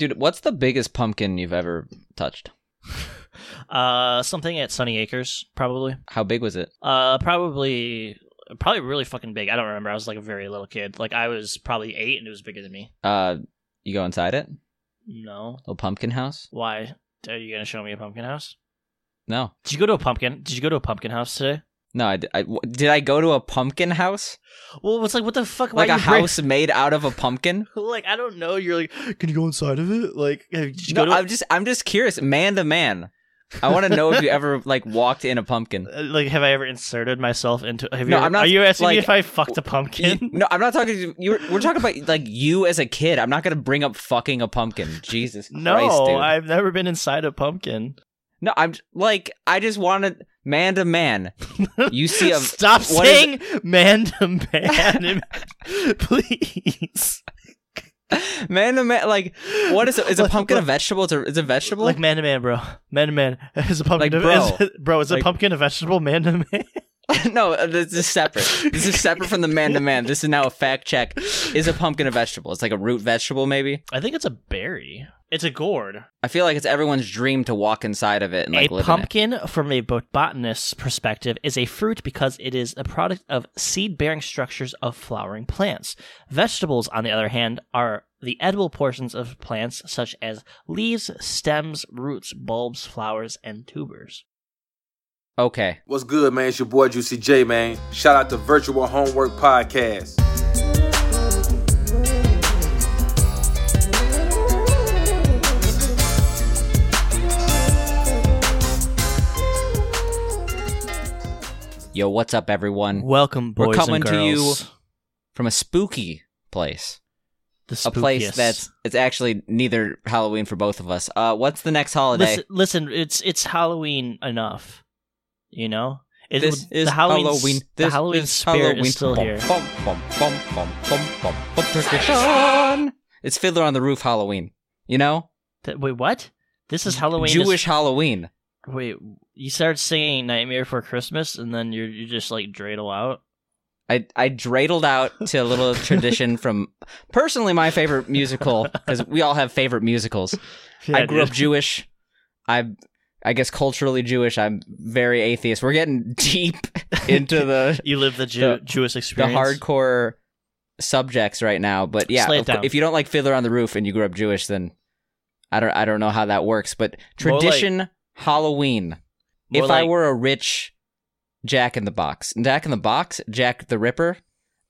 Dude, what's the biggest pumpkin you've ever touched? Uh, something at Sunny Acres, probably. How big was it? Uh, probably, probably really fucking big. I don't remember. I was like a very little kid. Like I was probably eight, and it was bigger than me. Uh, you go inside it? No, Little pumpkin house? why? Are you gonna show me a pumpkin house? No, Did you go to a pumpkin? Did you go to a pumpkin house today? No. I, d- I- w- did I go to a pumpkin house? Well, it's like what the fuck? Why Like a you bring- house made out of a pumpkin? Like I don't know. You're like, can you go inside of it? Like, did you No, go to? I'm just I'm just curious, man to man. I want to know if you ever like walked in a pumpkin. Like, have I ever inserted myself into? Have you No, ever- I'm not, Are you asking me if I fucked a pumpkin? You- no, I'm not talking. To you we're talking about like you as a kid. I'm not gonna bring up fucking a pumpkin. Jesus Christ, no, dude. I've never been inside a pumpkin. No, I'm like I just wanted man to man. You see a Stop saying man to man, please. man to man. Like what is it? Is a Like- pumpkin a vegetable? Is a, is a vegetable? Like man to man, bro. Man to man. Is a pumpkin Like, a, bro. is, bro? Is a pumpkin a vegetable? Man to man. no, uh, this is separate. This is separate from the man to man. This is now a fact check. Is a pumpkin a vegetable? It's like a root vegetable, maybe. I think it's a berry. It's a gourd. I feel like it's everyone's dream to walk inside of it and like a live pumpkin, from a bot- botanist's perspective, is a fruit because it is a product of seed bearing structures of flowering plants. Vegetables, on the other hand, are the edible portions of plants such as leaves, stems, roots, bulbs, flowers, and tubers. Okay. What's good, man? It's your boy Juicy J, man. Shout out to Virtual Homework Podcast. Yo, what's up, everyone? Welcome, boys We're coming to you. From a spooky place. the a place that's it's actually neither Halloween for both of us. Uh, what's the next holiday? Listen, listen, it's it's Halloween enough. You know, it, this is the Halloween. Halloween. the This Halloween is spirit Halloween. is still Bum, here. bum, bum, bum, bum, bum, bum, bum. It's Fiddler on the Roof Halloween. You know, Th- Wait, what? This is Halloween. Jewish Is, Halloween. wait, you start singing "Nightmare Before Christmas" and then you you just like dreidel out. I I dreidled out to a little tradition from personally my favorite musical because we all have favorite musicals. I grew up Jewish. I I guess culturally Jewish. I'm very atheist. We're getting deep into the You live the, Jew- the- Jewish the experience. hardcore subjects right now. But yeah, down. if you don't like Fiddler on the Roof and you grew up Jewish, then I don't I don't know how that works. But More like- tradition Halloween. More if I were a rich Jack in the Box, Jack in the Box, Jack the Ripper,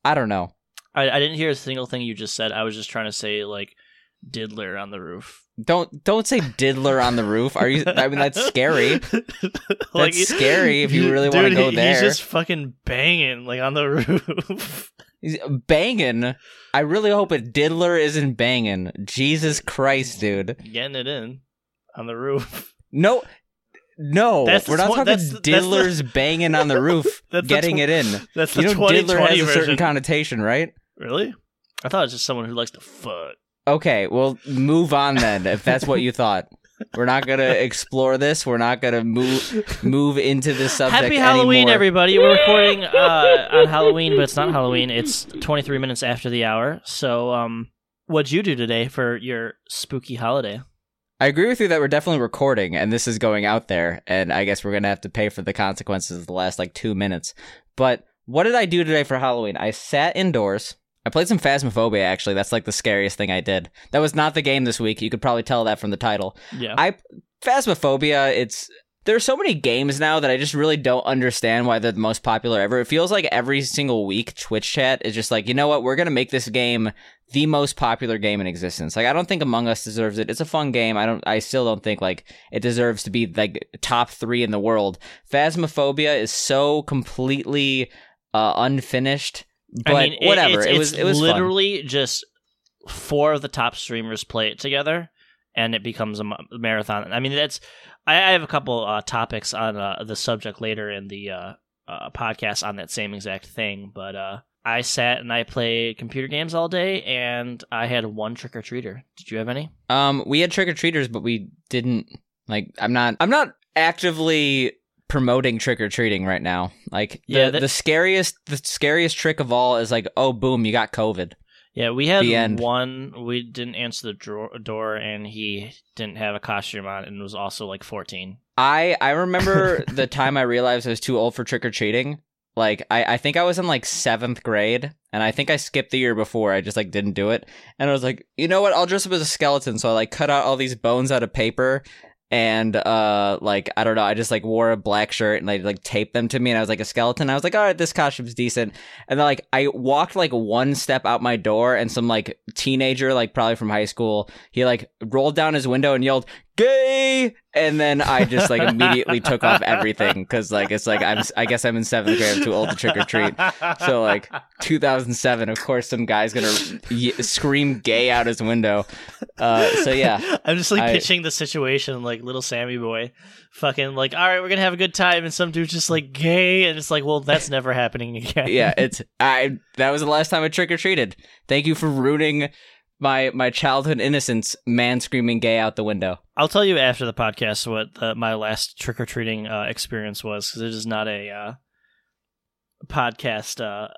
I don't know. I, I didn't hear a single thing you just said. I was just trying to say like diddler on the roof. Don't don't say diddler on the roof. Are you? I mean, that's scary. That's scary if you really wanna dude, go he- there. He's just fucking banging like on the roof. He's banging. I really hope a diddler isn't banging. Jesus Christ, dude. Getting it in on the roof. No, no, That's we're not tw- talking that's the- that's the- diddlers banging on the roof, That's the getting tw- it in. That's the You know, diddler has a certain connotation, right? really? I thought it was just someone who likes to fuck. Okay, well, move on then. If that's what you thought, we're not gonna explore this. We're not gonna move move into this subject. Happy Halloween, anymore. everybody! We're recording uh, on Halloween, but it's not Halloween. It's 23 minutes after the hour. So, um, what'd you do today for your spooky holiday? I agree with you that we're definitely recording and this is going out there, and I guess we're gonna have to pay for the consequences of the last like two minutes. But what did I do today for Halloween? I sat indoors. I played some Phasmophobia actually. That's like the scariest thing I did. That was not the game this week. You could probably tell that from the title. Yeah, I Phasmophobia, it's there's so many games now that I just really don't understand why they're the most popular ever. It feels like every single week Twitch chat is just like, you know what, we're gonna make this game the most popular game in existence. Like I don't think Among Us deserves it. It's a fun game. I don't I still don't think like it deserves to be like top three in the world. Phasmophobia is so completely uh unfinished. But I mean, it- whatever. It's, it was it was fun. literally just four of the top streamers play it together, and it becomes a marathon. I mean, that's. I, I have a couple uh, topics on uh, the subject later in the uh, uh, podcast on that same exact thing, but uh, I sat and I played computer games all day, and I had one trick or treater. Did you have any? Um, we had trick or treaters, but we didn't like. I'm not. I'm not actively promoting trick or treating right now. Like, the, Yeah, that- the scariest, the scariest trick of all is like, oh, boom, you got COVID. Yeah, we had The end. one. We didn't answer the drawer, door, and he didn't have a costume on, and was also like fourteen. I I remember the time I realized I was too old for trick or treating. Like I, I think I was in like seventh grade, and I think I skipped the year before. I just like didn't do it, and I was like, you know what? I'll dress up as a skeleton. So I like cut out all these bones out of paper, and uh, like I don't know. I just like wore a black shirt and they like taped them to me, and I was like a skeleton. I was like, all right, this costume's decent. And then like I walked like one step out my door, and some like teenager, like probably from high school, he like rolled down his window and yelled, "Gay!" And then I just like immediately took off everything because like it's like I'm I guess I'm in seventh grade. I'm too old to trick or treat. So like 2007, of course, some guy's gonna y- scream "gay" out his window. Uh, so yeah, I'm just like I- pitching the situation like little Sammy boy, fucking like, all right, we're gonna have a good time, and some dude's just like gay, and it's like, well, that's never happening again. yeah. It's I. That was the last time I trick or treated. Thank you for ruining my my childhood innocence. Man screaming "gay" out the window. I'll tell you after the podcast what the, my last trick or treating uh, experience was because it is not a uh, podcast. Uh,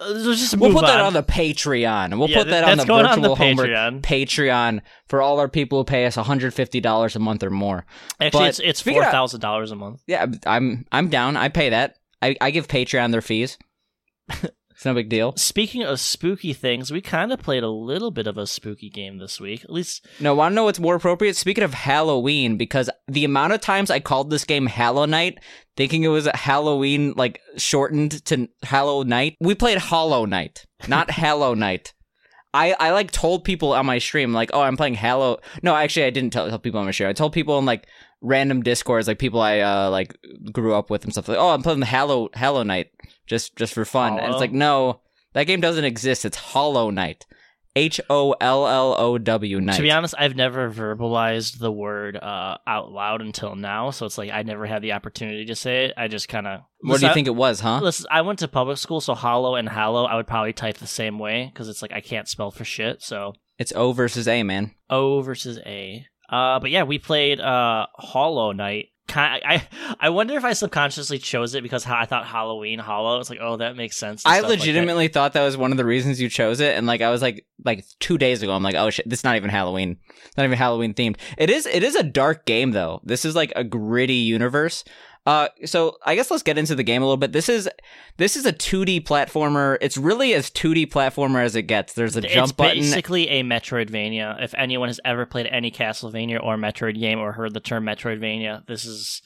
let's just We'll put that on. on the Patreon. and We'll Yeah, put that on the going on virtual the Patreon. Patreon for all our people who pay us $150 a month or more. Actually, but it's it's four thousand dollars a month. Yeah, I'm I'm down. I pay that. I, I give Patreon their fees. it's no big deal. Speaking of spooky things, we kind of played a little bit of a spooky game this week. At least, No, want to know what's more appropriate? Speaking of Halloween, because the amount of times I called this game Hallow Night, thinking it was a Halloween, like shortened to Hallow Night, we played Hollow Knight, not Hallow Night. I, I like told people on my stream like oh I'm playing Hallow no actually I didn't tell, tell people on my stream I told people in like random discords like people I uh like grew up with and stuff like oh I'm playing the Hallow Hallow Night just just for fun and it's like no that game doesn't exist it's Hollow Knight H O L L O W Knight to be honest, I've never verbalized the word uh, out loud until now. So it's like I never had the opportunity to say it. I just kind of. What do you think it was, huh? Listen, I went to public school, so hollow and hallow, I would probably type the same way because it's like I can't spell for shit. So It's O versus A, man. O versus A. Uh, but yeah, we played uh Hollow Knight. I I wonder if I subconsciously chose it because I thought Halloween Hollow. It's like, oh, that makes sense. I stuff like that. legitimately thought that was one of the reasons you chose it, and like I was like, like two days ago, I'm like, oh shit, this is not even Halloween, not even Halloween themed. It is, it is a dark game though. This is like a gritty universe. Uh, so I guess let's get into the game a little bit. This is, this is a 2D platformer. It's really as 2D platformer as it gets. There's a it's jump button. It's basically a Metroidvania. If anyone has ever played any Castlevania or Metroid game or heard the term Metroidvania, this is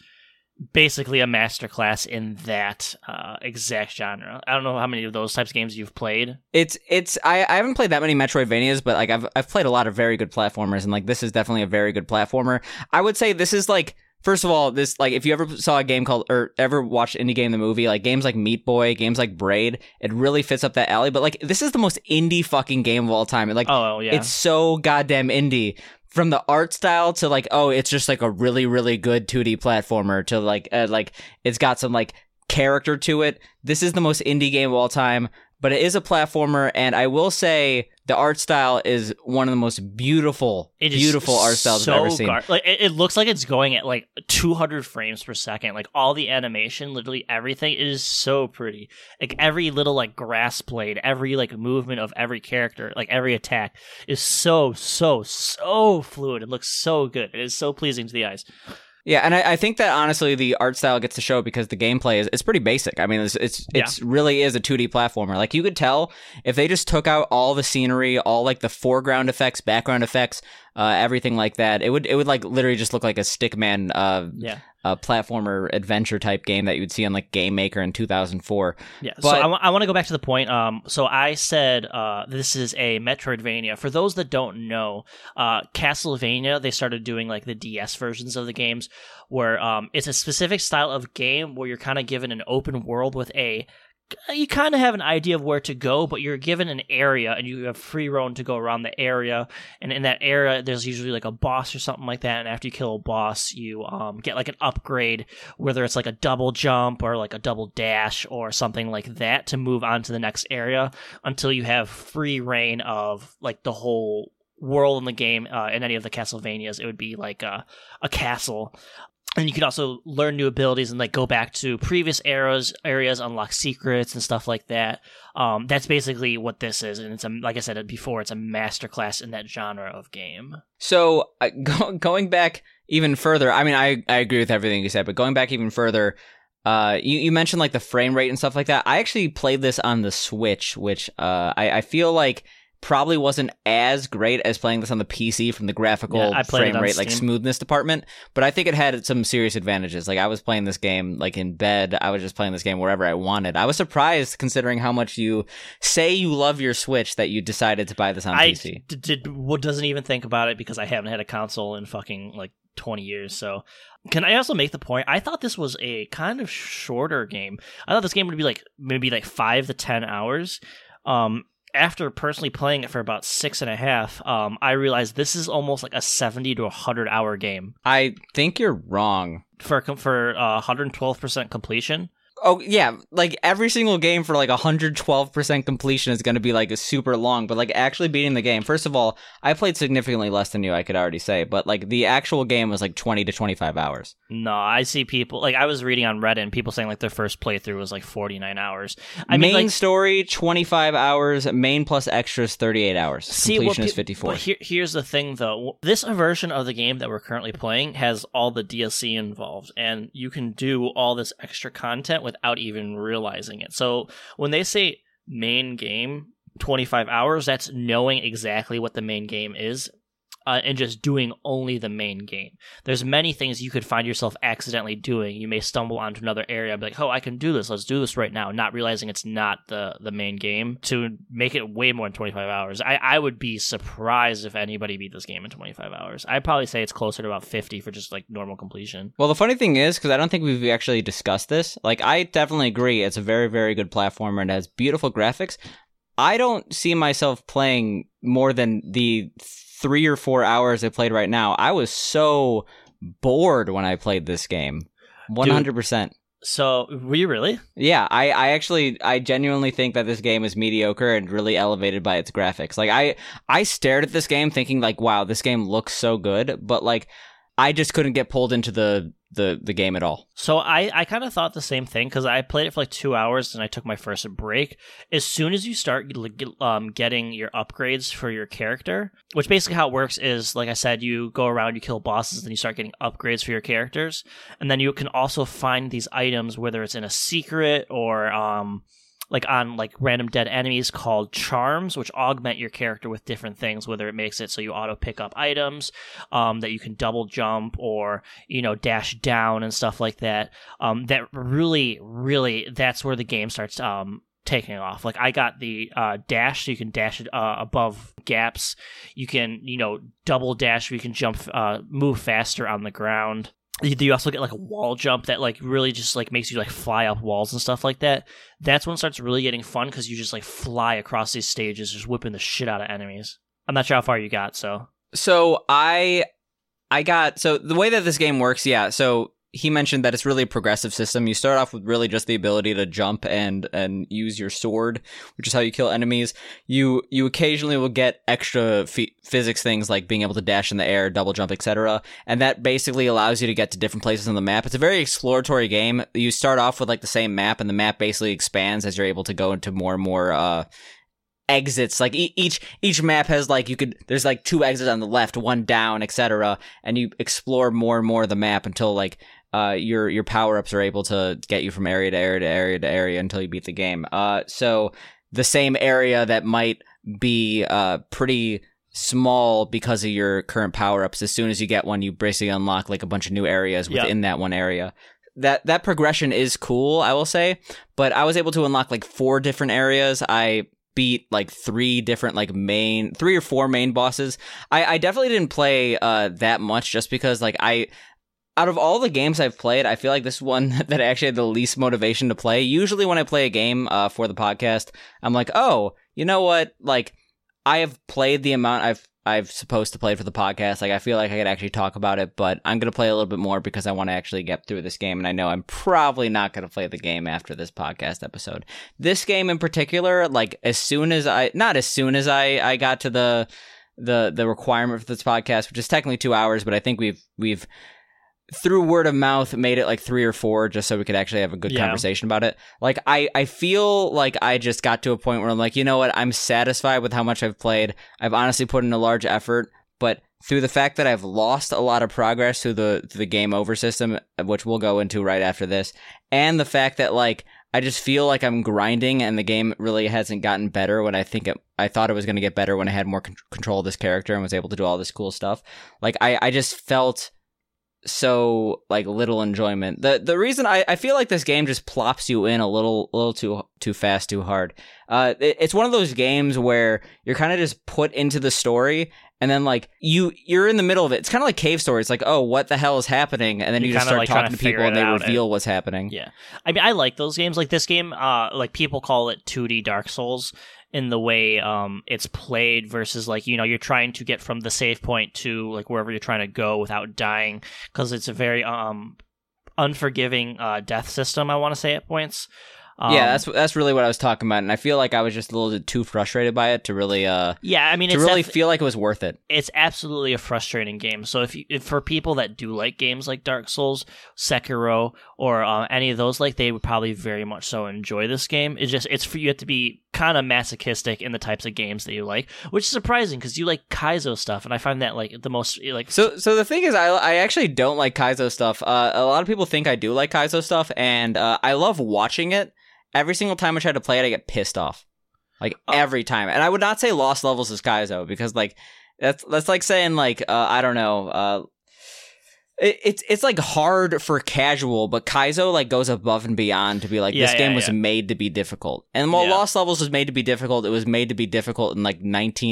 basically a masterclass in that uh, exact genre. I don't know how many of those types of games you've played. It's it's I, I haven't played that many Metroidvanias, but like I've I've played a lot of very good platformers, and like this is definitely a very good platformer. I would say this is like first of all, this like if you ever saw a game called or ever watched Indie Game the movie, like games like Meat Boy, games like Braid, it really fits up that alley. But like this is the most indie fucking game of all time. And like Oh yeah, it's so goddamn indie. From the art style to like, oh, it's just like a really, really good 2D platformer to like, uh, like it's got some like character to it. This is the most indie game of all time, but it is a platformer, and I will say the art style is one of the most beautiful, beautiful art styles so I've ever seen. gar- like it, it looks like it's going at like 200 frames per second. Like all the animation, literally everything is so pretty. Like every little like grass blade, every like movement of every character, like every attack is so so so fluid. It looks so good. It is so pleasing to the eyes. Yeah, and I, I think that honestly the art style gets to show because the gameplay is it's pretty basic. I mean, it's it's, it's really is a 2D platformer. Like you could tell if they just took out all the scenery, all like the foreground effects, background effects, uh, everything like that, it would it would like literally just look like a Stickman uh, Yeah, uh platformer adventure type game that you would see on like Game Maker in 2004. yeah. so But- I want to go back to the point. Um, so I said uh, this is a Metroidvania. For those that don't know, uh, Castlevania they started doing like the DS versions of the games, where um, it's a specific style of game where you're kind of given an open world with a you kind of have an idea of where to go, but you're given an area and you have free roam to go around the area. And in that area, there's usually like a boss or something like that. And after you kill a boss, you um, get like an upgrade, whether it's like a double jump or like a double dash or something like that to move on to the next area until you have free reign of like the whole world in the game. Uh, in any of the Castlevanias, it would be like a, a castle. And you can also learn new abilities and like go back to previous eras areas unlock secrets and stuff like that um, that's basically what this is and it's a, like i said before it's a masterclass in that genre of game So uh, go, going back even further, I mean, I, I agree with everything you said, but going back even further, uh, you, you mentioned like the frame rate and stuff like that. I actually played this on the Switch, which uh, I, I feel like probably wasn't as great as playing this on the PC from the graphical Yeah, frame rate, like smoothness department. But I think it had some serious advantages. Like I was playing this game like in bed. I was just playing this game wherever I wanted. I was surprised considering how much you say you love your Switch that you decided to buy this on i PC. d- did what doesn't even think about it because i haven't had a console in fucking like 20 years so can i also make the point i thought this was a kind of shorter game i thought this game would be like maybe like five to ten hours um after personally playing it for about six and a half um i realized this is almost like a 70 to 100 hour game I think you're wrong. for for uh, 112% completion Oh yeah, like every single game for like 112% completion is going to be like a super long, but like actually beating the game. First of all, I played significantly less than you, I could already say, but like the actual game was like 20 to 25 hours. no i see people like i was reading on reddit and people saying like their first playthrough was like 49 hours i main mean like story 25 hours, main plus extras 38 hours. See, completion what is pe- 54. But here, here's the thing, though. This version of the game that we're currently playing has all the DLC involved, and you can do all this extra content without even realizing it. So when they say main game, 25 hours, that's knowing exactly what the main game is. Uh, and just doing only the main game. There's many things you could find yourself accidentally doing. You may stumble onto another area, be like, "Oh, I can do this. Let's do this right now," not realizing it's not the the main game. To make it way more than 25 hours, I I would be surprised if anybody beat this game in 25 hours. I'd probably say it's closer to about 50 for just like normal completion. Well, the funny thing is, because I don't think we've actually discussed this, like, I definitely agree. It's a very, very good platformer and has beautiful graphics. I don't see myself playing more than the three or four hours I played right now. I was so bored when I played this game. 100%. So were you really? Yeah, I, I actually I genuinely think that this game is mediocre and really elevated by its graphics. Like I I stared at this game thinking like, wow, this game looks so good, but like I just couldn't get pulled into the the, the game at all. So I, I kind of thought the same thing because I played it for like two hours and I took my first break. As soon as you start um, getting your upgrades for your character, which basically how it works is, like I said, you go around, you kill bosses, then you start getting upgrades for your characters, and then you can also find these items, whether it's in a secret or um, like on like random dead enemies called charms, which augment your character with different things, whether it makes it so you auto pick up items, um, that you can double jump or, you know, dash down and stuff like that. Um, that really, really, that's where the game starts, um, taking off. Like I got the uh, dash, so you can dash it uh, above gaps. You can, you know, double dash, where you can jump, uh, move faster on the ground. You you also get like a wall jump that like really just like makes you like fly up walls and stuff like that. That's when it starts really getting fun because you just like fly across these stages, just whipping the shit out of enemies. I'm not sure how far you got, so So I I got so the way that this game works, yeah. So he mentioned that it's really a progressive system. You start off with really just the ability to jump and and use your sword, which is how you kill enemies. You you occasionally will get extra f- physics things like being able to dash in the air, double jump, etc. And that basically allows you to get to different places on the map. It's a very exploratory game. You start off with like the same map, and the map basically expands as you're able to go into more and more. uh exits like e- each each map has like you could there's like two exits on the left one down etc and you explore more and more of the map until like uh your your power-ups are able to get you from area to area to area to area until you beat the game. Uh so the same area that might be uh pretty small because of your current power-ups as soon as you get one you basically unlock like a bunch of new areas within that one area. That that progression is cool i will say but i was able to unlock like four different areas. I beat like three different like main three or four main bosses. I i definitely didn't play uh that much just because like i out of all the games I've played, I feel like this one that I actually had the least motivation to play. Usually, when I play a game uh, for the podcast, I'm like, oh, you know what? Like, I have played the amount I've I've supposed to play for the podcast. Like, I feel like I could actually talk about it, but I'm gonna play a little bit more because I want to actually get through this game, and I know I'm probably not gonna play the game after this podcast episode. This game in particular, like, as soon as I not as soon as I I got to the the the requirement for this podcast, which is technically two hours, but I think we've we've through word of mouth made it like three or four just so we could actually have a good Yeah. conversation about it. Like I, I feel like I just got to a point where I'm like, you know what, I'm satisfied with how much I've played. I've honestly put in a large effort, but through the fact that I've lost a lot of progress through the through the game over system, which we'll go into right after this, and the fact that like I just feel like I'm grinding and the game really hasn't gotten better when I think it, I thought it was going to get better when I had more con- control of this character and was able to do all this cool stuff. Like I, I just felt so like little enjoyment. The the reason I, I feel like this game just plops you in a little little too too fast, too hard. Uh, it- it's one of those games where you're kind of just put into the story. And then, like you, you're in the middle of it. It's kind of like cave story. It's like, oh, what the hell is happening? And then you, You just start like, talking to to people, and they reveal what's happening. Yeah. I mean, I like those games. Like this game, uh, like people call it 2D Dark Souls in the way um it's played versus like you know you're trying to get from the save point to like wherever you're trying to go without dying because it's a very um unforgiving uh death system. I want to say at points. Um, yeah, that's that's really what I was talking about, and I feel like I was just a little bit too frustrated by it to really, uh, yeah. I mean, to really def- feel like it was worth it. it's absolutely a frustrating game. So if, you, if for people that do like games like Dark Souls, Sekiro, or uh, any of those, like they would probably very much so enjoy this game. It's just it's for you have to be kind of masochistic in the types of games that you like, which is surprising because you like Kaizo stuff, and I find that like the most like So, so the thing is, I, I actually don't like Kaizo stuff. Uh, a lot of people think I do like Kaizo stuff, and uh, I love watching it. Every single time I try to play it, I get pissed off, like Oh. every time. And I would not say Lost Levels is Kaizo because, like, that's that's like saying like uh, I don't know. Uh, it, it's it's like hard for casual, but Kaizo like goes above and beyond to be like Yeah, this yeah, game was yeah. made to be difficult. And while. Lost Levels was made to be difficult, it was made to be difficult in like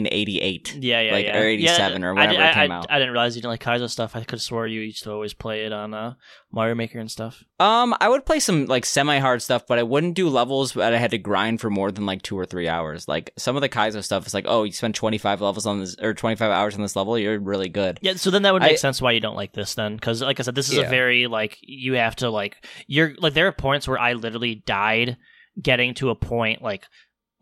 1988. yeah yeah like, yeah or 87 or I whenever did- it I, came I, out. I didn't realize you didn't like Kaizo stuff. I could have swore you used to always play it on uh, Mario Maker and stuff. Um, I would play some like semi-hard stuff, but I wouldn't do levels that I had to grind for more than like two or three hours. Like some of the Kaizo stuff is like, oh, you spend twenty-five levels on this or twenty-five hours on this level, you're really good. Yeah, so then that would make I- sense why you don't like this then, because like I said, this is Yeah. a very like you have to like you're like there are points where I literally died getting to a point like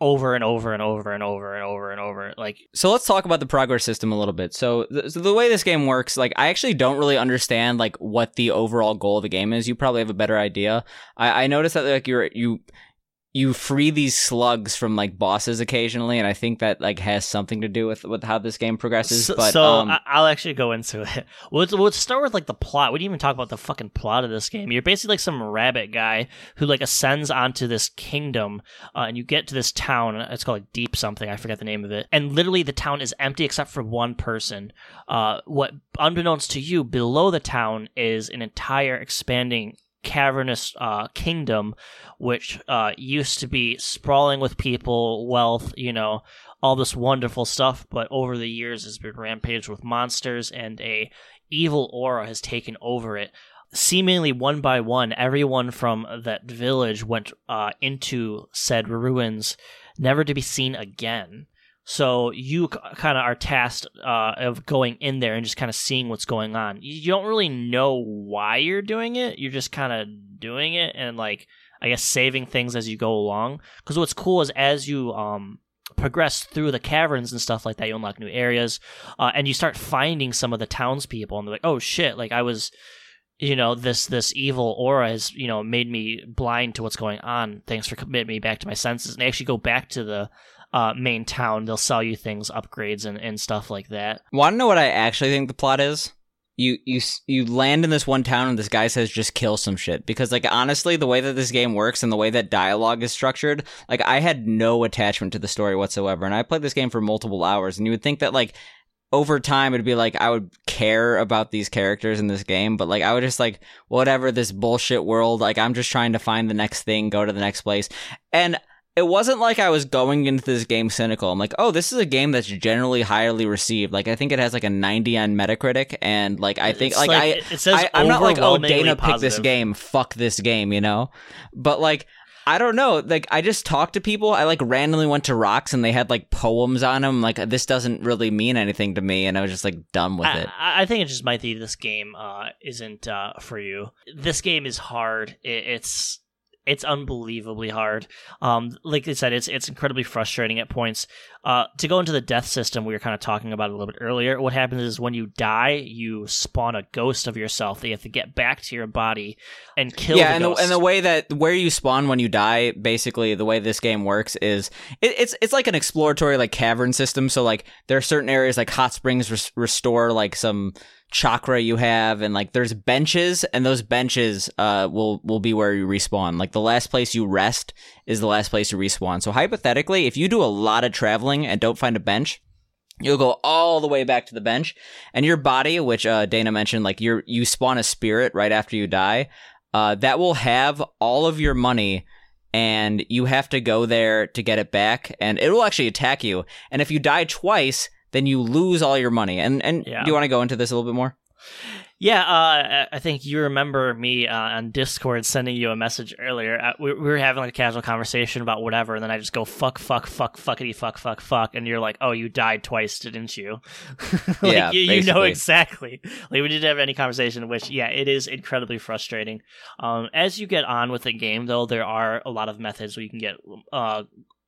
over and over and over and over and over and over like So let's talk about the progress system a little bit. So the, so the way this game works, like I actually don't really understand like what the overall goal of the game is. You probably have a better idea. I, I noticed that like you're you you free these slugs from like bosses occasionally, and I think that like has something to do with with how this game progresses. so, but so um, I, I'll actually go into it. Let's, let's start with like the plot. We didn't even talk about the fucking plot of this game. You're basically like some rabbit guy who like ascends onto this kingdom, uh, and you get to this town. It's called like Deep something. I forget the name of it. And literally, the town is empty except for one person. Uh, what unbeknownst to you, below the town is an entire expanding cavernous uh, kingdom, which uh, used to be sprawling with people, wealth, you know, all this wonderful stuff. But over the years, has been rampaged with monsters, and a evil aura has taken over it. Seemingly one by one, everyone from that village went uh, into said ruins, never to be seen again. So you kind of are tasked uh, of going in there and just kind of seeing what's going on. You don't really know why you're doing it. You're just kind of doing it and like I guess saving things as you go along. Because what's cool is as you um progress through the caverns and stuff like that, you unlock new areas, uh, and you start finding some of the townspeople, and they're like, "Oh shit!" Like I was you know this this evil aura has you know made me blind to what's going on thanks for committing me back to my senses and they actually go back to the uh, main town they'll sell you things upgrades and, and stuff like that. Want to know what I actually think the plot is? You you you land in this one town and this guy says just kill some shit. Because like honestly the way that this game works and the way that dialogue is structured like I had no attachment to the story whatsoever. And I played this game for multiple hours and you would think that like over time it'd be like I would care about these characters in this game but like I would just like whatever this bullshit world like I'm just trying to find the next thing go to the next place. And it wasn't like I was going into this game cynical. I'm like, oh, this is a game that's generally highly received. Like, I think it has like a 90 on Metacritic, and like, I think It's like, I, it, says I, I'm not like, oh, Dana picked this game. Fuck this game, you know. But like, I don't know. Like, I just talked to people. I like randomly went to rocks, and they had like poems on them. Like, this doesn't really mean anything to me, and I was just like done with I, it. I I think it just might be this game uh, isn't uh, for you. This game is hard. It, it's it's unbelievably hard. Um, like I said, it's it's incredibly frustrating at points. Uh, to go into the death system, we were kind of talking about a little bit earlier. What happens is when you die, you spawn a ghost of yourself that you have to get back to your body and kill. yeah, the and the, and the way that where you spawn when you die, basically the way this game works is it, it's it's like an exploratory like cavern system. So like there are certain areas like hot springs res- restore like some chakra you have, and like there's benches, and those benches uh will will be where you respawn. Like the last place you rest is the last place you respawn. So hypothetically, if you do a lot of traveling and don't find a bench. You'll go all the way back to the bench, and your body, which uh, Dana mentioned, like you you spawn a spirit right after you die uh, that will have all of your money and you have to go there to get it back and it will actually attack you and if you die twice then you lose all your money and and Yeah. do you want to go into this a little bit more Yeah, uh, I think you remember me uh, on Discord sending you a message earlier. Uh, we, we were having like a casual conversation about whatever, and then I just go fuck, fuck, fuck, fuckity, fuck, fuck, fuck, and you're like, "Oh, you died twice, didn't you?" like, Yeah, you, you know exactly. Like we didn't have any conversation, which yeah, it is incredibly frustrating. Um, as you get on with the game, though, there are a lot of methods where you can get uh,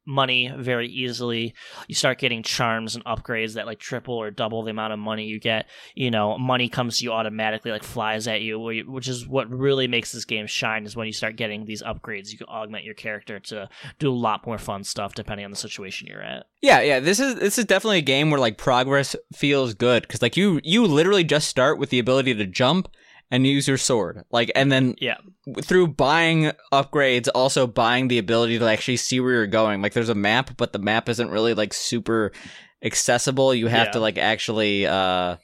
money very easily. You start getting charms and upgrades that like triple or double the amount of money you get. You know, money comes to you automatically, like flies at you, which is what really makes this game shine. Is when you start getting these upgrades, you can augment your character to do a lot more fun stuff depending on the situation you're at. yeah yeah this is this is definitely a game where like progress feels good because like you you literally just start with the ability to jump and use your sword like and then Yeah, through buying upgrades, also buying the ability to actually see where you're going. Like there's a map, but the map isn't really like super accessible. You have Yeah. to like actually, uh,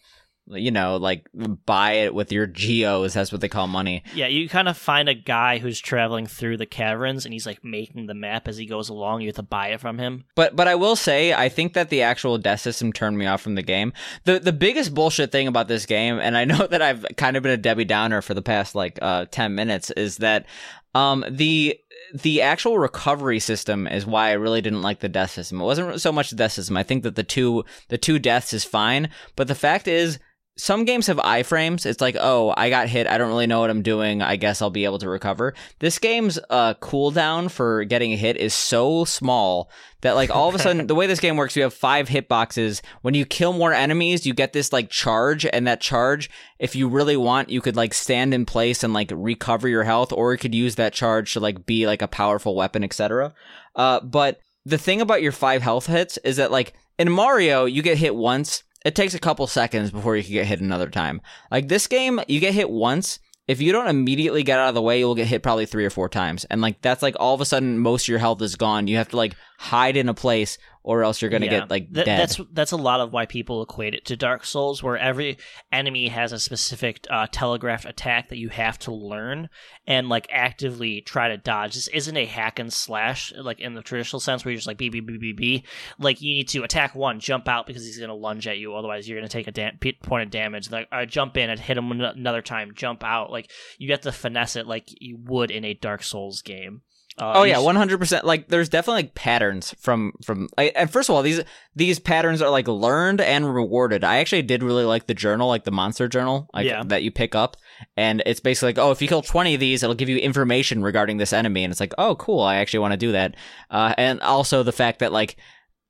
you know, like buy it with your geos. That's what they call money. yeah. You kind of find a guy who's traveling through the caverns, and he's like making the map as he goes along. You have to buy it from him. But but I will say I think that the actual death system turned me off from the game. The the biggest bullshit thing about this game, and I know that I've kind of been a Debbie Downer for the past like uh ten minutes, is that um the the actual recovery system is why I really didn't like the death system. It wasn't so much the death system. I think that the two the two deaths is fine, but the fact is some games have iframes. It's like, oh, I got hit. I don't really know what I'm doing. I guess I'll be able to recover. This game's uh, cooldown for getting a hit is so small that, like, all of a sudden, the way this game works, you have five hitboxes. When you kill more enemies, you get this, like, charge. And that charge, if you really want, you could, like, stand in place and, like, recover your health, or you could use that charge to, like, be, like, a powerful weapon, etc. Uh, but the thing about your five health hits is that, like, in Mario, you get hit once it takes a couple seconds before you can get hit another time. Like this game, you get hit once. If you don't immediately get out of the way, you'll get hit probably three or four times. And like that's like all of a sudden most of your health is gone. You have to like hide in a place or else you're gonna Yeah. get like Th- dead. That's that's a lot of why people equate it to Dark Souls, where every enemy has a specific uh, telegraphed attack that you have to learn and like actively try to dodge. This isn't a hack and slash like in the traditional sense where you're just like B B B B B. Like you need to attack one, jump out because he's gonna lunge at you, otherwise you're gonna take a da- point of damage. Like uh, jump in and hit him another time, jump out. Like you have to finesse it like you would in a Dark Souls game. Uh, Oh yeah, one hundred percent. Like, there's definitely like patterns from from. I, and first of all, these these patterns are like learned and rewarded. I actually did really like the journal, like the monster journal, like Yeah. that you pick up, and it's basically like, oh, if you kill twenty of these, it'll give you information regarding this enemy, and it's like, oh, cool, I actually want to do that. Uh, and also the fact that like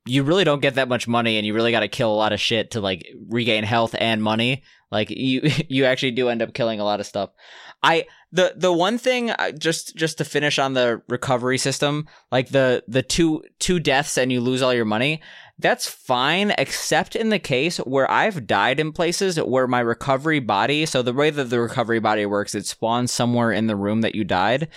you really don't get that much money, and you really got to kill a lot of shit to like regain health and money. Like you you actually do end up killing a lot of stuff. I the the one thing uh, just just to finish on the recovery system, like the the two two deaths and you lose all your money, that's fine except in the case where I've died in places where my recovery body, so the way that the recovery body works, it spawns somewhere in the room that you died.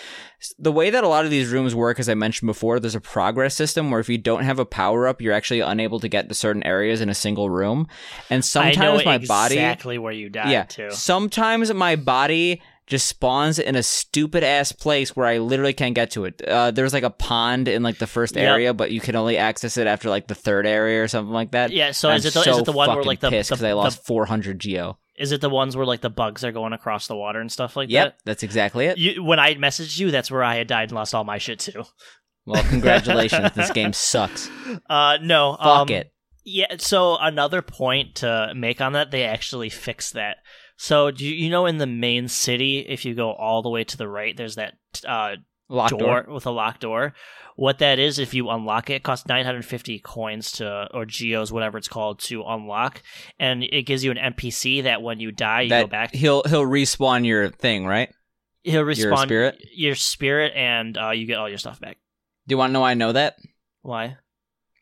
The way that a lot of these rooms work as I mentioned before, there's a progress system where if you don't have a power up, you're actually unable to get to certain areas in a single room. And sometimes I know my body exactly where you died yeah. too. Sometimes my body just spawns in a stupid ass place where I literally can't get to it. Uh, there's like a pond in like the first Yep. area, but you can only access it after like the third area or something like that. Yeah, so is it the, so is it the one where like the, pissed the, 'cause I the- 400 geo? is it the ones where like the bugs are going across the water and stuff like that? Yep, that's exactly it. You, when I messaged you, that's where I had died and lost all my shit too. Well, congratulations. this game sucks. Uh, no, Fuck um, it. Yeah, so another point to make on that, they actually fixed that. So do you, you know in the main city, if you go all the way to the right, there's that uh, Locked door, door. with a locked door. What that is, if you unlock it, it costs 950 coins to or geos, whatever it's called, to unlock, and it gives you an NPC that when you die, you That go back. he'll he'll respawn your thing, right? He'll respawn spirit? your spirit, and uh, you get all your stuff back. Do you want to know why I know that? Why?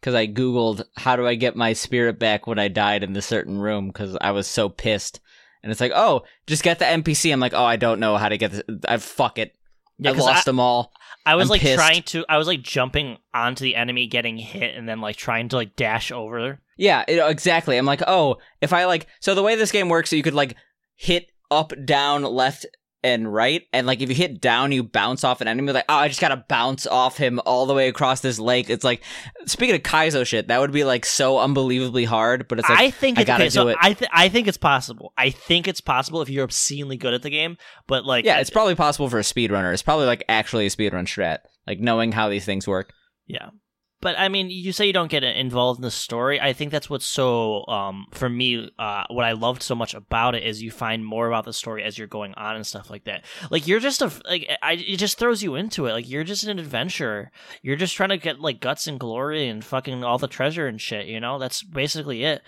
Because I googled how do I get my spirit back when I died in this certain room because I was so pissed. And it's like, oh, just get the NPC. I'm like, oh, I don't know how to get this. I fuck it. Yeah, 'cause lost them all. I was I'm like pissed. trying to. I was like jumping onto the enemy, getting hit, and then like trying to like dash over. Yeah, it, exactly. I'm like, oh, if I like, so the way this game works, you could like hit up, down, left, and right, and like if you hit down, you bounce off an enemy. Like, oh, I just gotta bounce off him all the way across this lake. It's like, speaking of Kaizo shit, that would be like so unbelievably hard. But it's like, I think I it's, gotta okay, so do it. I th- I think it's possible. I think it's possible if you're obscenely good at the game. But like, yeah, it's probably possible for a speedrunner. It's probably like actually a speedrun strat, like knowing how these things work. Yeah. But I mean, you say you don't get involved in the story. I think that's what's so, um, for me, uh, what I loved so much about it is you find more about the story as you're going on and stuff like that. Like you're just a, like, I, it just throws you into it. Like you're just an adventurer. You're just trying to get like guts and glory and fucking all the treasure and shit. You know, that's basically it.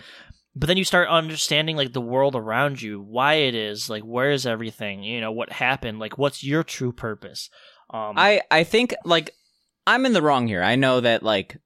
But then you start understanding like the world around you, why it is, like where is everything, you know, what happened, like what's your true purpose. Um, I I think like I'm in the wrong here. I know that like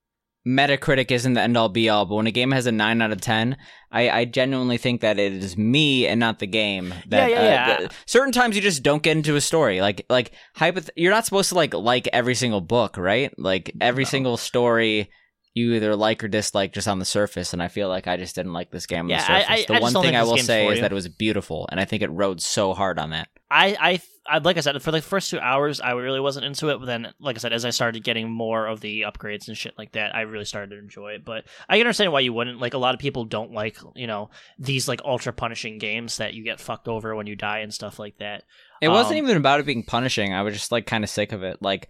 Metacritic isn't the end all be all, but when a game has a nine out of ten, I, I genuinely think that it is me and not the game. That, Yeah, yeah, uh, yeah. certain times you just don't get into a story. Like like hypoth- you're not supposed to like like every single book, right? Like every No. single story you either like or dislike just on the surface. And I feel like I just didn't like this game on Yeah, the surface. I- the I one thing I will say is that it was beautiful, and I think it rode so hard on that. I, I, I, like I said, for the first two hours, I really wasn't into it. But then, like I said, as I started getting more of the upgrades and shit like that, I really started to enjoy it. But I can understand why you wouldn't. Like a lot of people don't like, you know, these like ultra punishing games that you get fucked over when you die and stuff like that. It wasn't Um, even about it being punishing. I was just like kind of sick of it. Like,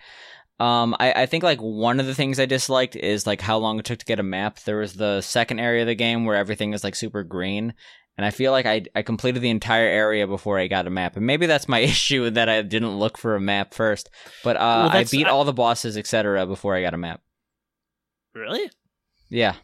um, I, I think like one of the things I disliked is like how long it took to get a map. There was the second area of the game where everything is like super green. And I feel like I, I completed the entire area before I got a map. And maybe that's my issue that I didn't look for a map first. But uh, Well, I beat I- all the bosses, etc., before I got a map. Really? Yeah.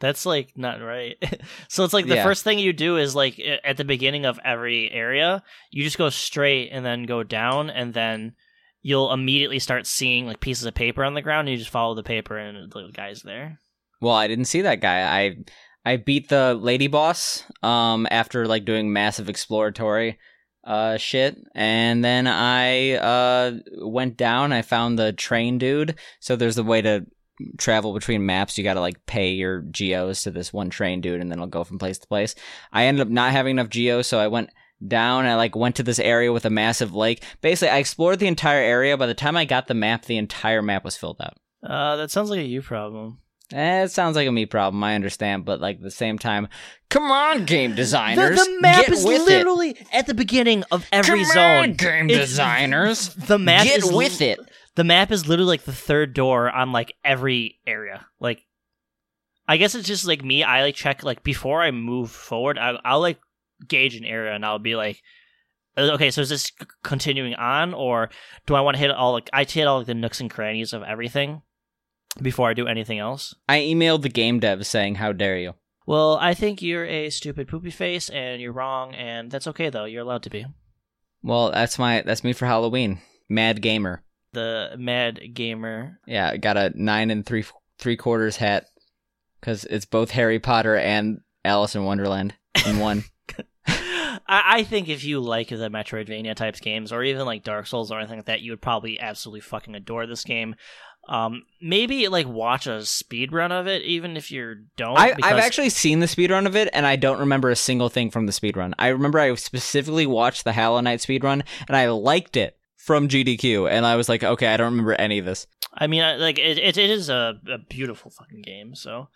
That's like not right. so it's like the Yeah. first thing you do is like at the beginning of every area, you just go straight and then go down, and then you'll immediately start seeing like pieces of paper on the ground. And you just follow the paper, and the guy's there. Well, I didn't see that guy. I I beat the lady boss um after like doing massive exploratory uh shit. And then I uh went down. I found the train dude. So there's a way to travel between maps. You got to like pay your geos to this one train dude and then it'll go from place to place. I ended up not having enough geos so I went down I like went to this area with a massive lake. Basically I explored the entire area. By the time I got the map the entire map was filled out. Uh, that sounds like a you problem. Eh, it sounds like a me problem. I understand, but like at the same time, come on, game The, designers, the map get is literally at the beginning of every come zone. on, game It's- designers, The map get is li- with it. The map is literally like the third door on like every area. Like, I guess it's just like me. I like check like before I move forward. I, I'll like gauge an area and I'll be like, uh, okay, so is this c- continuing on or do I want to hit all like I hit all like, the nooks and crannies of everything before I do anything else? I emailed the game dev saying, "How dare you." Well, I think you're a stupid poopy face and you're wrong, and that's okay though. You're allowed to be. Well, that's my that's me for Halloween. Mad gamer. The mad gamer Yeah, I got a nine and three three quarters hat because it's both Harry Potter and Alice in Wonderland in one. I, I think if you like the Metroidvania types games, or even like Dark Souls or anything like that, you would probably absolutely fucking adore this game. Um, maybe like watch a speed run of it, even if you don't. I, because- I've actually seen the speedrun of it, and I don't remember a single thing from the speedrun. I remember I specifically watched the Hollow Knight speedrun, and I liked it from GDQ, and I was like, okay, I don't remember any of this. I mean, I- like it, it, it is a, a beautiful fucking game. So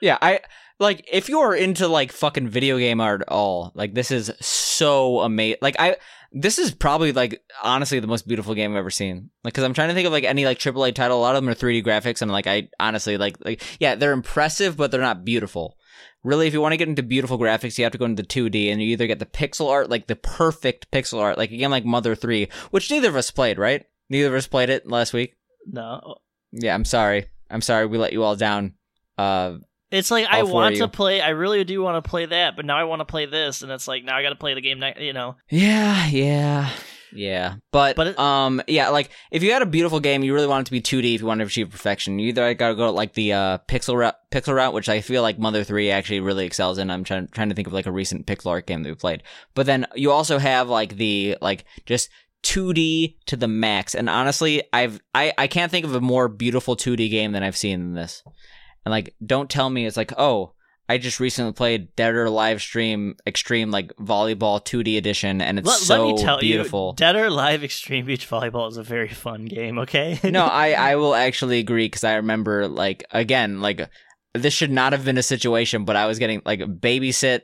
Yeah, I like if you're into like fucking video game art at all, like this is so amazing. Like I, this is probably like honestly the most beautiful game I've ever seen. Like, cause I'm trying to think of like any like AAA title. A lot of them are 3D graphics, and like I honestly like like yeah, they're impressive, but they're not beautiful. Really, if you want to get into beautiful graphics, you have to go into 2D, and you either get the pixel art, like the perfect pixel art, like a game like Mother 3, which neither of us played, right? Neither of us played it last week. No, Yeah, I'm sorry. I'm sorry we let you all down. Uh, it's like I All want you. to play. I really do want to play that, but now I want to play this, and it's like now I got to play the game. You know, yeah, yeah, yeah. But, But it- um, yeah, like if you had a beautiful game, you really want it to be 2D. If you want to achieve perfection, you either I gotta go like the uh pixel route, pixel route, which I feel like Mother Three actually really excels in. I'm trying trying to think of like a recent pixel art game that we played. But then you also have like the like just 2D to the max. And honestly, I've I I can't think of a more beautiful 2D game than I've seen than this. And like, don't tell me it's like, oh, I just recently played Dead or Live Stream Extreme like volleyball 2D edition, and it's let, so let me tell beautiful. you, Dead or Alive Extreme Beach Volleyball is a very fun game. Okay, no, I I will actually agree because I remember like again like this should not have been a situation, but I was getting like babysit,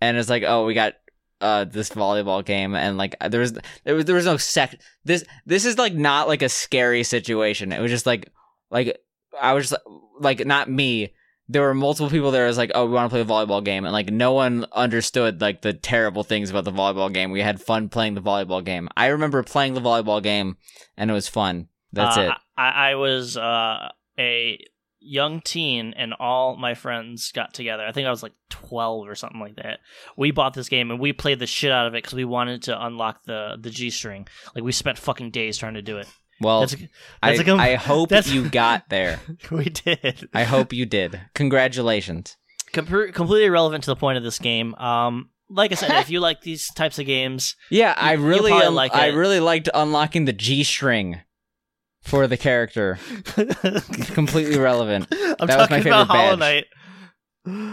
and it's like oh we got uh this volleyball game and like there was there was there was no sec this this is like not like a scary situation. It was just like like I was just like not me. There were multiple people there. Was like, oh, we want to play a volleyball game, and like no one understood like the terrible things about the volleyball game. We had fun playing the volleyball game. I remember playing the volleyball game, and it was fun. That's Uh, it. I, I was uh, a young teen, and all my friends got together. I think I was like twelve or something like that. We bought this game and we played the shit out of it because we wanted to unlock the the G string. Like we spent fucking days trying to do it. Well, That's a, I, that's a com- I hope that's- you got there. we did. I hope you did. Congratulations. Com- completely irrelevant to the point of this game. Um, like I said, if you like these types of games, Yeah, I you'll really, um, like I really liked unlocking the G string for the character. Completely relevant. I'm That was my talking about favorite Hollow. Knight.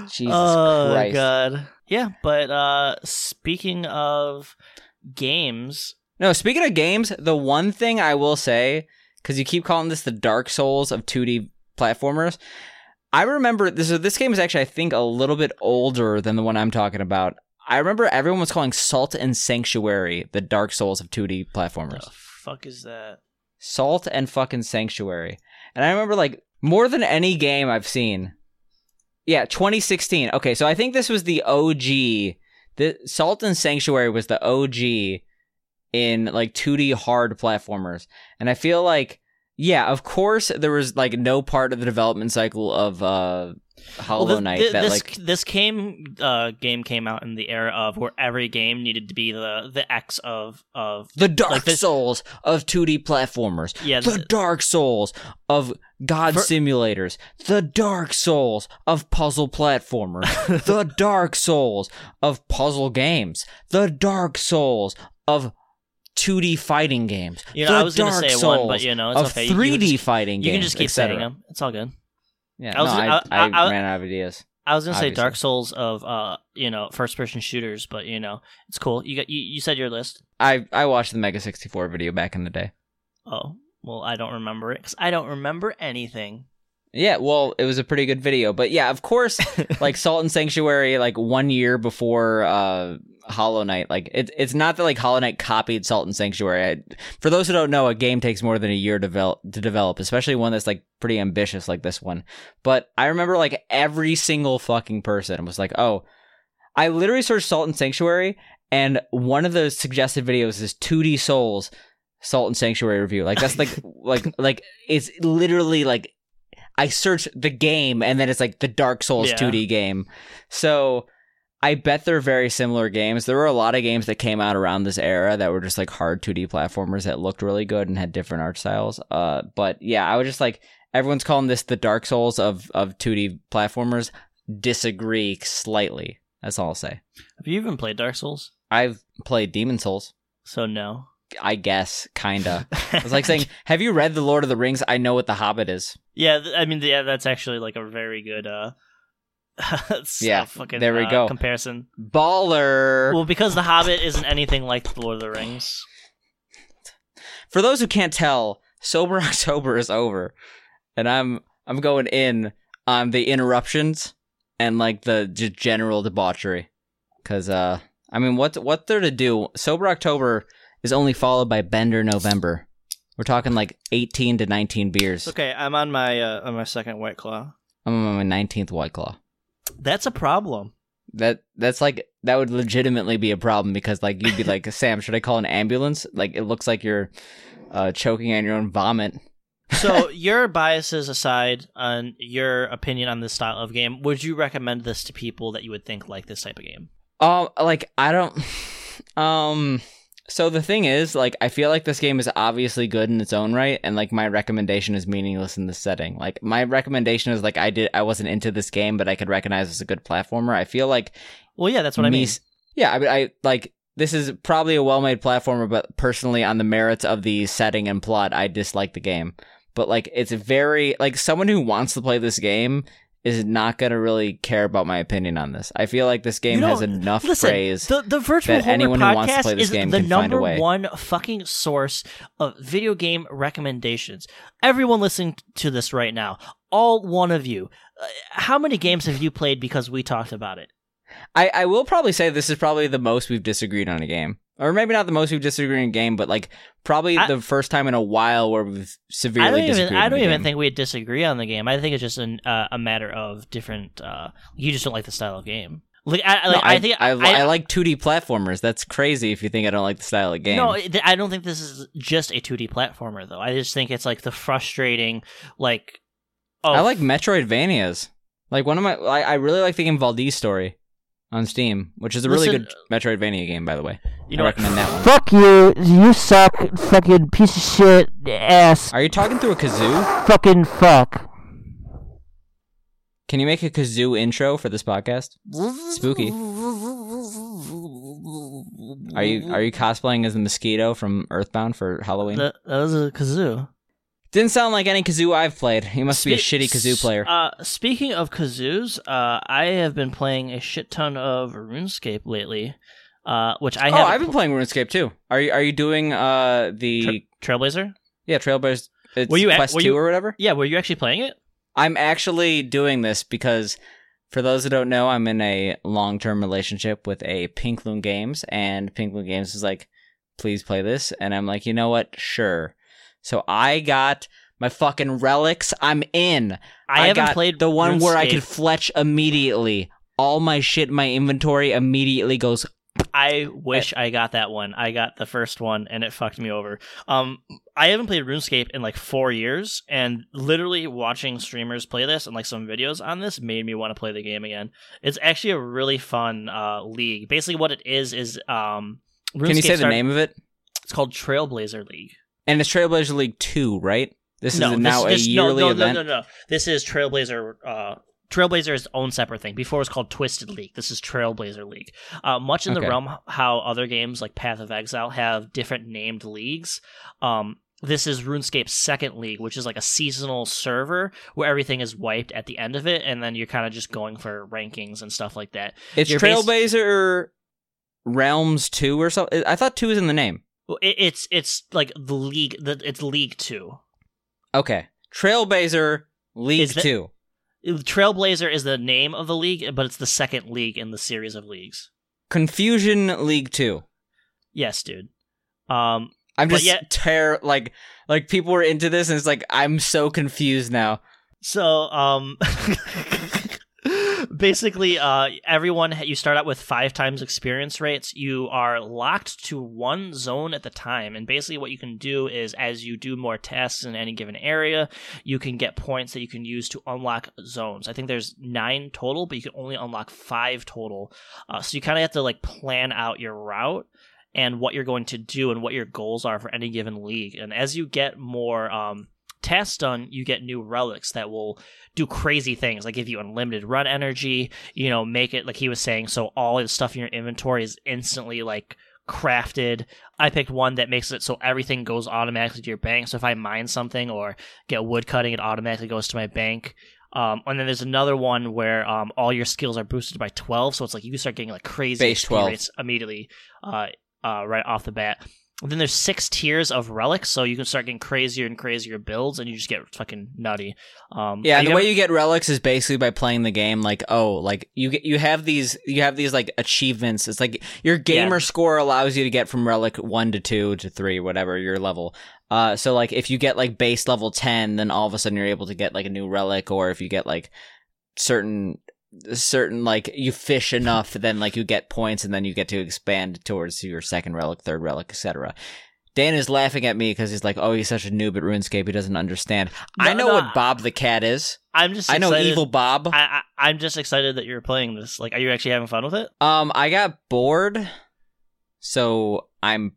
Jesus oh, Christ. god. Yeah, but uh speaking of games, No, speaking of games, the one thing I will say, because you keep calling this the Dark Souls of 2D platformers, I remember this. This game is actually, I think, a little bit older than the one I'm talking about. I remember everyone was calling Salt and Sanctuary the Dark Souls of 2D platformers. the fuck is that? Salt and fucking Sanctuary. And I remember like more than any game I've seen. Yeah, 2016. Okay, so I think this was the OG. The Salt and Sanctuary was the OG in like 2D hard platformers. And I feel like yeah, of course there was like no part of the development cycle of uh Hollow Well, thi- Knight thi- that this like this came uh game came out in the era of where every game needed to be the the X of of the Dark like this- Souls of 2D platformers. yeah the th- Dark Souls of God For- simulators, the Dark Souls of puzzle platformers, the Dark Souls of puzzle games, the Dark Souls of 2D fighting games. you know the I was gonna Dark say Souls one, but you know it's of okay. 3D You, can just, fighting you can just keep saying them. It's all good. Yeah, I was- no, I, I- I, ran out of ideas. I was gonna say Dark Souls of uh you know first person shooters, but you know it's cool. You got you, you said your list. I I watched the Mega 64 video back in the day. Oh well, I don't remember it because I don't remember anything. Yeah, well, it was a pretty good video, but yeah, of course, like Salt and Sanctuary, like one year before uh, Hollow Knight. Like it, it's not that like Hollow Knight copied Salt and Sanctuary. I, for those who don't know, a game takes more than a year to develop, to develop, especially one that's like pretty ambitious like this one. But I remember like every single fucking person was like, "Oh, I literally searched Salt and Sanctuary, and one of the suggested videos is 2D Souls." Salt and Sanctuary review. Like that's like like like it's literally like I search the game and then it's like the Dark Souls Yeah. 2D game. So I bet they're very similar games. There were a lot of games that came out around this era that were just like hard 2D platformers that looked really good and had different art styles. Uh, but yeah, I was just like everyone's calling this the Dark Souls of of 2D platformers. Disagree slightly. That's all I'll say. Have you even played Dark Souls? I've played Demon Souls. So no. I guess, kinda. It's like saying, "Have you read the Lord of the Rings? I know what the Hobbit is." yeah, I mean, yeah, that's actually like a very good uh, Yeah, fucking there we uh, go. comparison. Baller. Well, because the Hobbit isn't anything like the Lord of the Rings. For those who can't tell, Sober October is over, and I'm I'm going in on the interruptions and like the just general debauchery, because uh, I mean, what what there to do? Sober October is only followed by Bender November. We're talking like 18 to 19 beers. It's okay. I'm on my uh, on my second White Claw. I'm on my 19th White Claw. That's a problem. That that's like that would legitimately be a problem because like you'd be like Sam, should I call an ambulance? Like it looks like you're uh, choking on your own vomit. so your biases aside on your opinion on this style of game would you recommend this to people that you would think like this type of game Um, like I don't. Um, so the thing is, like, I feel like this game is obviously good in its own right, and like my recommendation is meaningless in this setting. Like my recommendation is like I did, I wasn't into this game, but I could recognize it's a good platformer. I feel like well yeah that's what i mean Yeah, I mean, I like this is probably a well-made platformer, but personally, on the merits of the setting and plot, I dislike the game. But like, it's very like someone who wants to play this game is not gonna really care about my opinion on this. I feel like this game has enough Listen, praise. the the virtual that Homework anyone who podcast wants to play this is game the can find a number way. one fucking source of video game recommendations. Everyone listening to this right now, all one of you, uh, how many games have you played because we talked about it? I, I will probably say this is probably the most we've disagreed on a game. Or maybe not the most we've disagreed in a game, but like probably I- the first time in a while where we've severely I don't even. I don't even game. think we disagree on the game. I think it's just an, uh, a matter of different. Uh, you just don't like the style of game. Like I, No, like, I, think I, I, I like 2D platformers. That's crazy if you think I don't like the style of game. No, I don't think this is just a 2D platformer though. I just think it's like the frustrating, like. Oh, I like Metroidvanias. Like one of my, I, I really like the game Valdis Story on Steam, which is a really Listen- good Metroidvania game, by the way. You know I what? recommend that one. Fuck you. You suck. Fucking piece of shit. Ass. Are you talking through a kazoo? Fucking fuck. Can you make a kazoo intro for this podcast? Spooky. Are you are you cosplaying as the mosquito from Earthbound for Halloween? That, that was a kazoo. Didn't sound like any kazoo I've played. You must be a Spe- shitty kazoo player. Uh, speaking of kazoos, uh, I have been playing a shit ton of RuneScape lately, uh, which I oh, have. I've been playing RuneScape too. Are you are you doing uh the Trailblazer. yeah Trailblazers? It's Were you a- Quest were two or whatever? Yeah, were you actually playing it? I'm actually doing this because, for those who don't know, I'm in a long term relationship with a Pink Loon Games, and Pink Loon Games is like, please play this. And I'm like, you know what? Sure. So I got my fucking relics. I'm in. I, haven't got played the one where I RuneScape. could fletch immediately. All my shit my inventory immediately goes. I wish I got that one. I got the first one and it fucked me over. Um I haven't played RuneScape in like 4 years and literally watching streamers play this and like some videos on this made me want to play the game again. It's actually a really fun uh league. Basically what it is is um Can you RuneScape say the name of it? It's called Trailblazer League. And it's Trailblazer League 2, right? This no, is now this, a this, no, yearly no, event. No, no, no, no. This is Trailblazer. Uh, Trailblazer is own separate thing. Before it was called Twisted League. This is Trailblazer League. Uh, much in Okay. the realm how other games like Path of Exile have different named leagues. Um, this is RuneScape's second league, which is like a seasonal server where everything is wiped at the end of it, and then you're kind of just going for rankings and stuff like that. It's You're bas- Trailblazer Realms 2 or something. I thought 2 was in the name. It, it's it's like the league. The, it's League Two. Okay. Trailblazer League 2. Trailblazer is the name of the league, but it's the second league in the series of leagues. Confusion League 2. Yes, dude. Um, I'm just yet- ter- like like people were into this and it's like I'm so confused now. so um, basically, uh, everyone you start out with five times experience rates. You are locked to one zone at the time, and basically, what you can do is as you do more tasks in any given area, you can get points that you can use to unlock zones. I think there's nine total, but you can only unlock five total. Uh, so you kind of have to like plan out your route and what you're going to do and what your goals are for any given league. And as you get more um, tasks done, you get new relics that will do crazy things, like give you unlimited run energy. You know, make it like he was saying, so all the stuff in your inventory is instantly like crafted. I picked one that makes it so everything goes automatically to your bank. So if I mine something or get wood cutting, it automatically goes to my bank. Um, and then there's another one where um, all your skills are boosted by 12, so it's like you start getting like crazy Base XP 12. rates immediately, uh, uh, right off the bat. And then there's six tiers of relics, so you can start getting crazier and crazier builds, and you just get fucking nutty. Um, Yeah, and the way you get relics is basically by playing the game like oh, like you get you have these you have these like achievements. It's like your gamer Yeah. score allows you to get from relic 1 to 2 to 3 whatever your level. Uh so like if you get like base level 10, then all of a sudden you're able to get like a new relic or if you get like certain certain like you fish enough then like you get points and then you get to expand towards your second relic third relic etc Dan is laughing at me because he's like, "Oh, he's such a noob at RuneScape. He doesn't understand." I know no, what Bob the cat is. I'm just I know excited- Evil Bob. I, I I'm just excited that you're playing this. Like, are you actually having fun with it? Um, I got bored, so I'm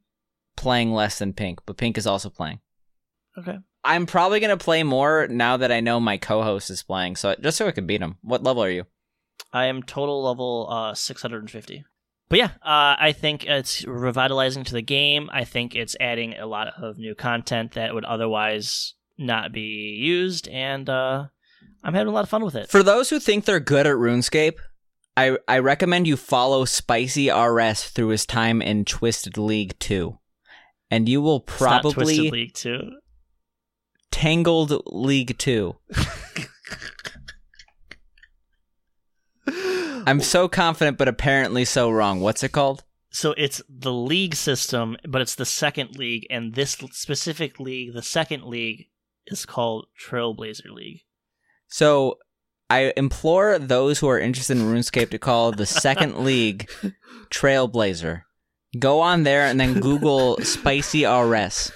playing less than Pink, but Pink is also playing. Okay. I'm probably gonna play more now that I know my co-host is playing, so just so I can beat him. What level are you? I am total level uh 650. But yeah, uh, I think it's revitalizing to the game. I think it's adding a lot of new content that would otherwise not be used, and uh, I'm having a lot of fun with it. For those who think they're good at RuneScape, I I recommend you follow Spicy RS through his time in Twisted League 2. And you will probably Twisted League too. Tangled League 2. I'm so confident but apparently so wrong. What's it called? So it's the league system, but it's the second league, and this specific league, the second league, is called Trailblazer League. So I implore those who are interested in RuneScape to call the second league Trailblazer. Go on there and then Google Spicy RS,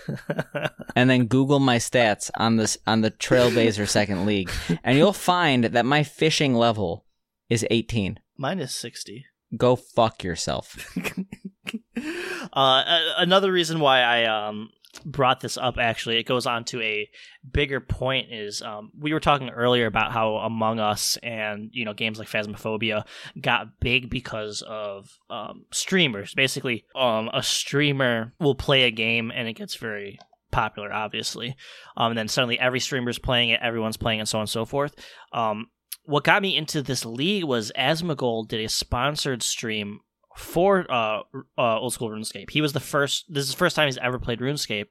and then Google my stats on this on the Trailblazer second league, and you'll find that my fishing level is 18. Mine is sixty. Go fuck yourself. uh, another reason why I um brought this up actually it goes on to a bigger point is um we were talking earlier about how Among Us and you know games like Phasmophobia got big because of um streamers basically um a streamer will play a game and it gets very popular obviously um and then suddenly every streamer's playing it everyone's playing it so on and so forth um what got me into this league was Asmongold did a sponsored stream for uh, uh old school RuneScape. He was the first this is the first time he's ever played RuneScape.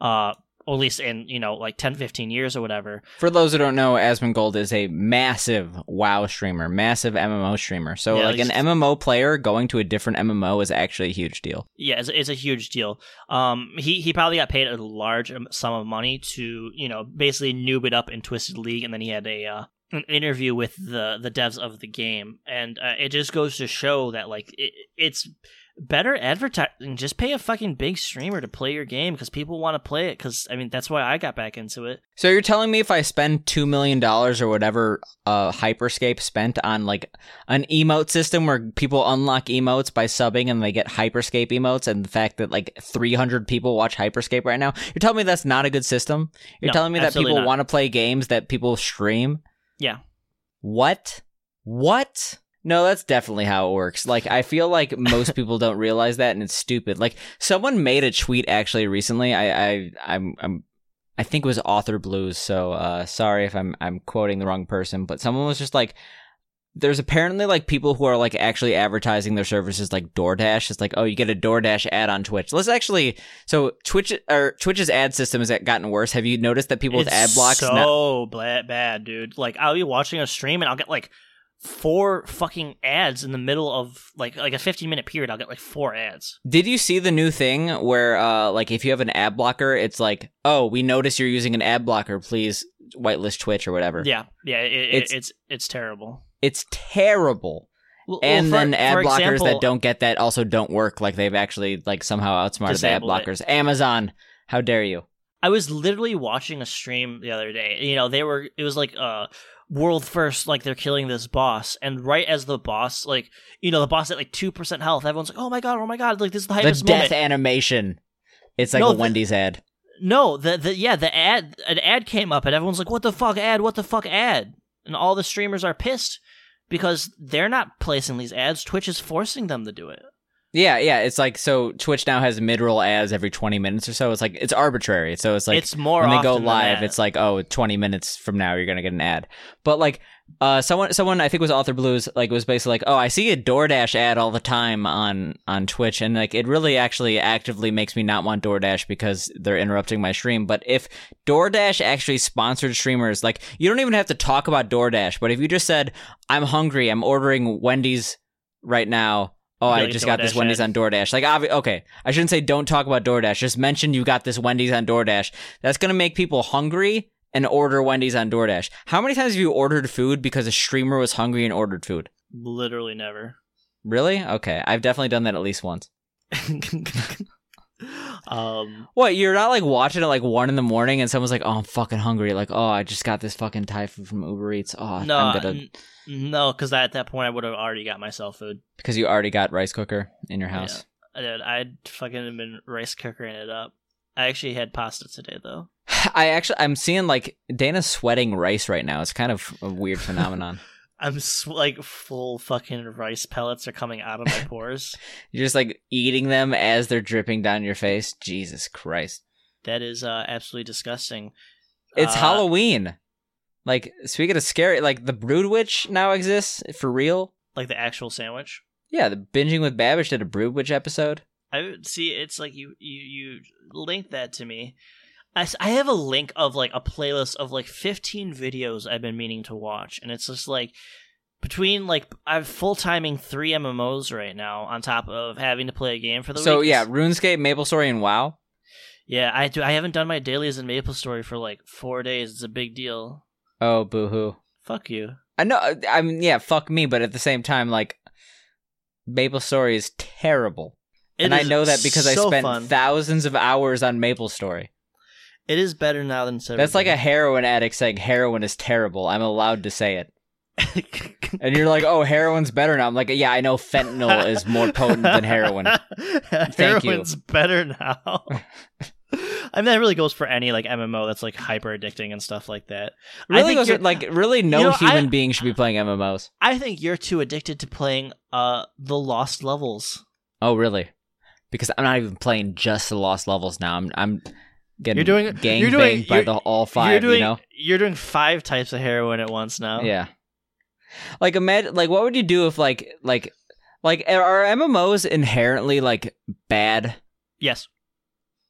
Uh or at least in, you know, like 10, 15 years or whatever. For those who don't know, Asmongold is a massive WoW streamer, massive MMO streamer. So, Yeah, like an MMO player going to a different MMO is actually a huge deal. Yeah, it's, it's a huge deal. Um, he he probably got paid a large um, sum of money to you know basically noob it up in Twisted League, and then he had a uh, an interview with the the devs of the game, and uh, it just goes to show that like it, it's better advertising. Just pay a fucking big streamer to play your game because people want to play it. Because I mean that's why I got back into it. So you're telling me if I spend two million dollars or whatever uh, Hyperscape spent on like an emote system where people unlock emotes by subbing and they get Hyperscape emotes, and the fact that like 300 people watch Hyperscape right now, you're telling me that's not a good system? You're No, telling me that people want to play games that people stream? Yeah. What? What? No, that's definitely how it works. Like, I feel like most people don't realize that, and it's stupid. Like, someone made a tweet actually recently. I, I, I'm, I'm, I think it was Author Blues. So, uh, sorry if I'm, I'm quoting the wrong person, but someone was just like, there's apparently like people who are like actually advertising their services like DoorDash. It's like, oh, you get a DoorDash ad on Twitch. Let's actually, so Twitch or Twitch's ad system has gotten worse. Have you noticed that people with ad blocks? so bla- bad, dude. Like I'll be watching a stream and I'll get like four fucking ads in the middle of like like a 15 minute period. I'll get like four ads. Did you see the new thing where, uh, like, if you have an ad blocker, it's like, oh, we notice you're using an ad blocker. Please whitelist Twitch or whatever. Yeah, yeah. It, it- It's- it's it's terrible. It's terrible. Well, And well, for- then ad blockers example, that don't get that also don't work. Like they've actually like somehow outsmarted the ad Disabled it. blockers. Amazon, how dare you? I was literally watching a stream the other day. You know, they were it was like uh world first like they're killing this boss and right as the boss like you know the boss at like 2% health everyone's like oh my god oh my god like this is the The death moment animation. It's like No, a the- Wendy's ad. no the the yeah the ad an ad came up and everyone's like what the fuck ad what the fuck ad and all the streamers are pissed because they're not placing these ads twitch is forcing them to do it Yeah, yeah. It's like so Twitch now has mid roll ads every 20 minutes or so. It's like it's arbitrary. So it's like it's more when they go live, it's like, oh, 20 minutes from now you're gonna get an ad. But like, uh, someone, someone I think it was Author Blues, like was basically like, oh, I see a DoorDash ad all the time on on Twitch, and like it really actually actively makes me not want DoorDash because they're interrupting my stream. But if DoorDash actually sponsored streamers, like you don't even have to talk about DoorDash, but if you just said, I'm hungry, I'm ordering Wendy's right now. Oh, I just got this Wendy's ad. on DoorDash. Like, obvi- okay, I shouldn't say don't talk about DoorDash. Just mention you got this Wendy's on DoorDash. That's gonna make people hungry and order Wendy's on DoorDash. How many times have you ordered food because a streamer was hungry and ordered food? literally never Really? Okay, I've definitely done that at least once. Um, What? You're not like watching it like one in the morning, and someone's like, "Oh, I'm fucking hungry." Like, "Oh, I just got this fucking Thai food from Uber Eats." Oh, no, I'm gonna n- no, because at that point I would have already got myself food. because you already got rice cooker in your house. I did. I'd fucking been rice cookering it up. I actually had pasta today though. I actually, I'm seeing like Dana's sweating rice right now. It's kind of a weird phenomenon. I'm sw- like full fucking rice pellets are coming out of my pores. You're just like eating them as they're dripping down your face. Jesus Christ! that is uh, absolutely disgusting. It's Uh, Halloween. Like speaking of scary, like the Brood Witch now exists for real. Like the actual sandwich. Yeah, the binging with Babish did a Brood Witch episode. I see. It's like you you you link that to me. I, I have a link of like a playlist of like 15 videos I've been meaning to watch, and it's just like between like I'm full timing three MMOs right now on top of having to play a game for the week. So week. yeah, RuneScape, MapleStory, and WoW. yeah. I do. I haven't done my dailies in Maple Story for like four days. It's a big deal. Oh, boohoo! Fuck you. I know. Uh, I mean, yeah, fuck me, but at the same time, like, MapleStory is terrible, It and I know that because I spent fun. thousands of hours on MapleStory. It is better now than. That's like a heroin addict saying heroin is terrible. I'm allowed to say it. And you're like, oh, heroin's better now. I'm like, yeah, I know fentanyl is more potent than heroin. you. Heroin's better now. I mean, that really goes for any like MMO that's like hyper addicting and stuff like that. I Really, think goes, like, really, no You know, human I- being should be playing MMOs. I think you're too addicted to playing uh the Lost Levels. Oh, really? Because I'm not even playing just the lost levels now. I'm, I'm getting You're doing- gang you're doing- by the all five. you're doing you know? you're doing five types of heroin at once now. Yeah. Like imagine like what would you do if like like like are MMOs inherently like bad? Yes.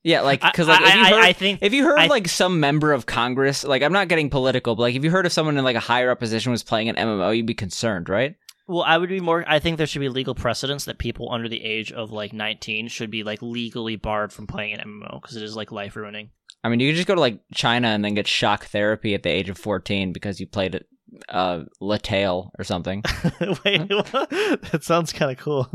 Yeah, like cuz like if you heard I think if you heard I- like some member of Congress, like I'm not getting political, but like if you heard if someone in like a higher up position was playing an MMO, you'd be concerned, right? Well, I would be more. I think there should be legal precedents that people under the age of like 19 should be like legally barred from playing an MMO because it is like life ruining. I mean, you could just go to like China and then get shock therapy at the age of 14 because you played it uh Latale or something. Wait, that sounds kind of cool.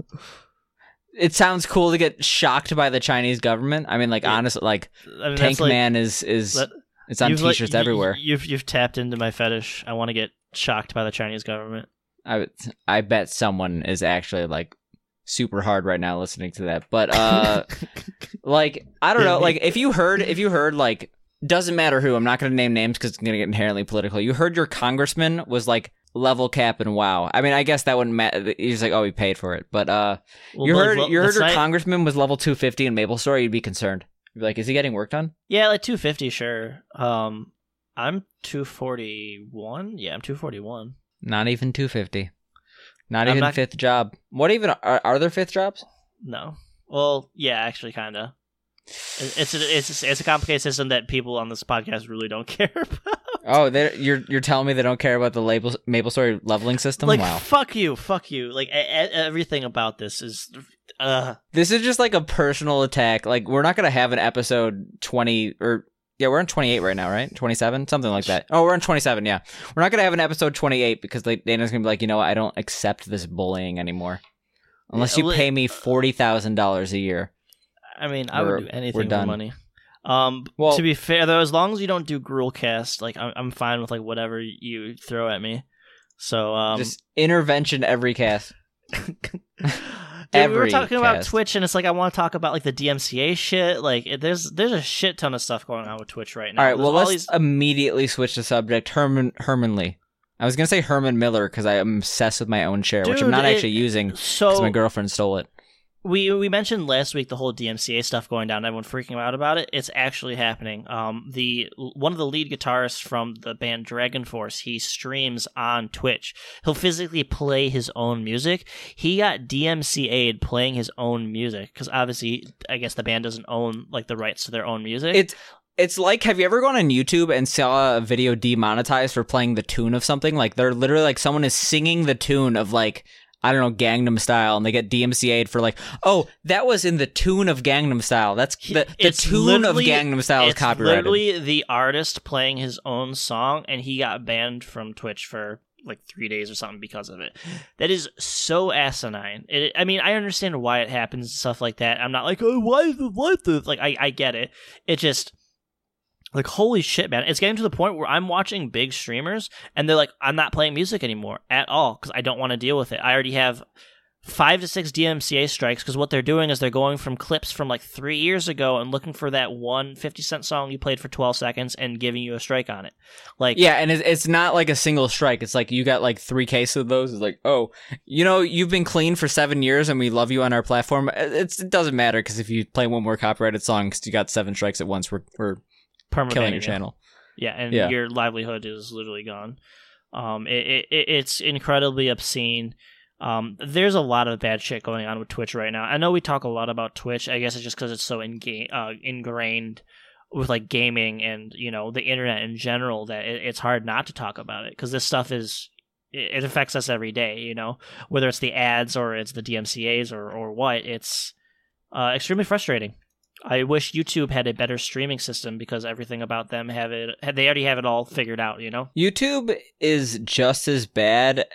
It sounds cool to get shocked by the Chinese government. I mean, like Yeah. honestly, like I mean, Tank like, Man is is that- it's on t-shirts y- everywhere. You've you've tapped into my fetish. I want to get shocked by the Chinese government. I I bet someone is actually like super hard right now listening to that. But uh like I don't know, like if you heard if you heard like doesn't matter who, I'm not going to name names cuz it's going to get inherently political. You heard your congressman was like level cap and wow. I mean, I guess that wouldn't matter. He's like, "Oh, he paid for it." But uh Well, you heard well, you heard your congressman was level 250 in Maple Story, you'd be concerned. You'd be like, "Is he getting work done?" Yeah, like 250, sure. Um, I'm 241. Yeah, I'm 241. Not even 250. Not I'm even not- fifth job. What even are, are there fifth jobs? No. Well, yeah, actually, kind of. It's a, it's a, it's a complicated system that people on this podcast really don't care about. Oh, you're you're telling me they don't care about the label Maple Story leveling system? like, wow. fuck you, fuck you. Like, a- a- everything about this is, uh, This is just like a personal attack. Like we're not gonna have an episode twenty or yeah, we're on twenty eight right now, right? Twenty seven, something like that. Oh, we're on twenty seven. Yeah, we're not gonna have an episode twenty eight because like Dana's gonna be like, you know, what? I don't accept this bullying anymore, unless you pay me forty thousand dollars a year. I mean, I would do anything for money. Um, Well- to be fair though, as long as you don't do Gruelcast, like I'm, I'm fine with like whatever you throw at me. So, um, just intervention every cast. Dude, we were talking about. Twitch, and it's like I want to talk about like the DMCA shit. Like, it, there's there's a shit ton of stuff going on with Twitch right now. All right, There's well let's these- immediately switch the subject. Herman Herman Li. I was gonna say Herman Miller because I am obsessed with my own share, which I'm not it- actually using because so my girlfriend stole it. We we mentioned last week the whole DMCA stuff going down. Everyone freaking out about it. It's actually happening. Um, the one of the lead guitarists from the band Dragon Force, he streams on Twitch. He'll physically play his own music. He got DMCA'd playing his own music because obviously, I guess the band doesn't own like the rights to their own music. It's it's like have you ever gone on YouTube and saw a video demonetized for playing the tune of something? Like they're literally like someone is singing the tune of like I don't know Gangnam Style and they get DMCA'd for like oh that was in the tune of Gangnam Style. That's the, the It's tune of Gangnam Style is copyrighted. literally the artist playing his own song, and he got banned from Twitch for like three days or something because of it. That is so asinine. It, I mean, I understand why it happens and stuff like that. I'm not like, oh, why what the like. I I get it. It just like holy shit, man! It's getting to the point where I'm watching big streamers and they're like, I'm not playing music anymore at all because I don't want to deal with it. I already have five to six DMCA strikes because what they're doing is they're going from clips from like three years ago and looking for that one 50 cent song you played for 12 seconds and giving you a strike on it. Like, Yeah, and it's, it's not like a single strike. It's like you got like three cases of those. It's like, oh, you know, you've been clean for seven years and we love you on our platform. It's, it doesn't matter because if you play one more copyrighted song because you got seven strikes at once, we're, we're perma killing your channel. Yeah, and Yeah. your livelihood is literally gone. Um, it, it it- it's incredibly obscene. Um, there's a lot of bad shit going on with Twitch right now. I know we talk a lot about Twitch. I guess it's just because it's so inga- uh, ingrained with like gaming and you know the internet in general that it, it's hard not to talk about it because this stuff is it, it affects us every day. You know, whether it's the ads or it's the DMCA's or or what, it's uh, extremely frustrating. I wish YouTube had a better streaming system because everything about them have it. They already have it all figured out. You know. YouTube is just as bad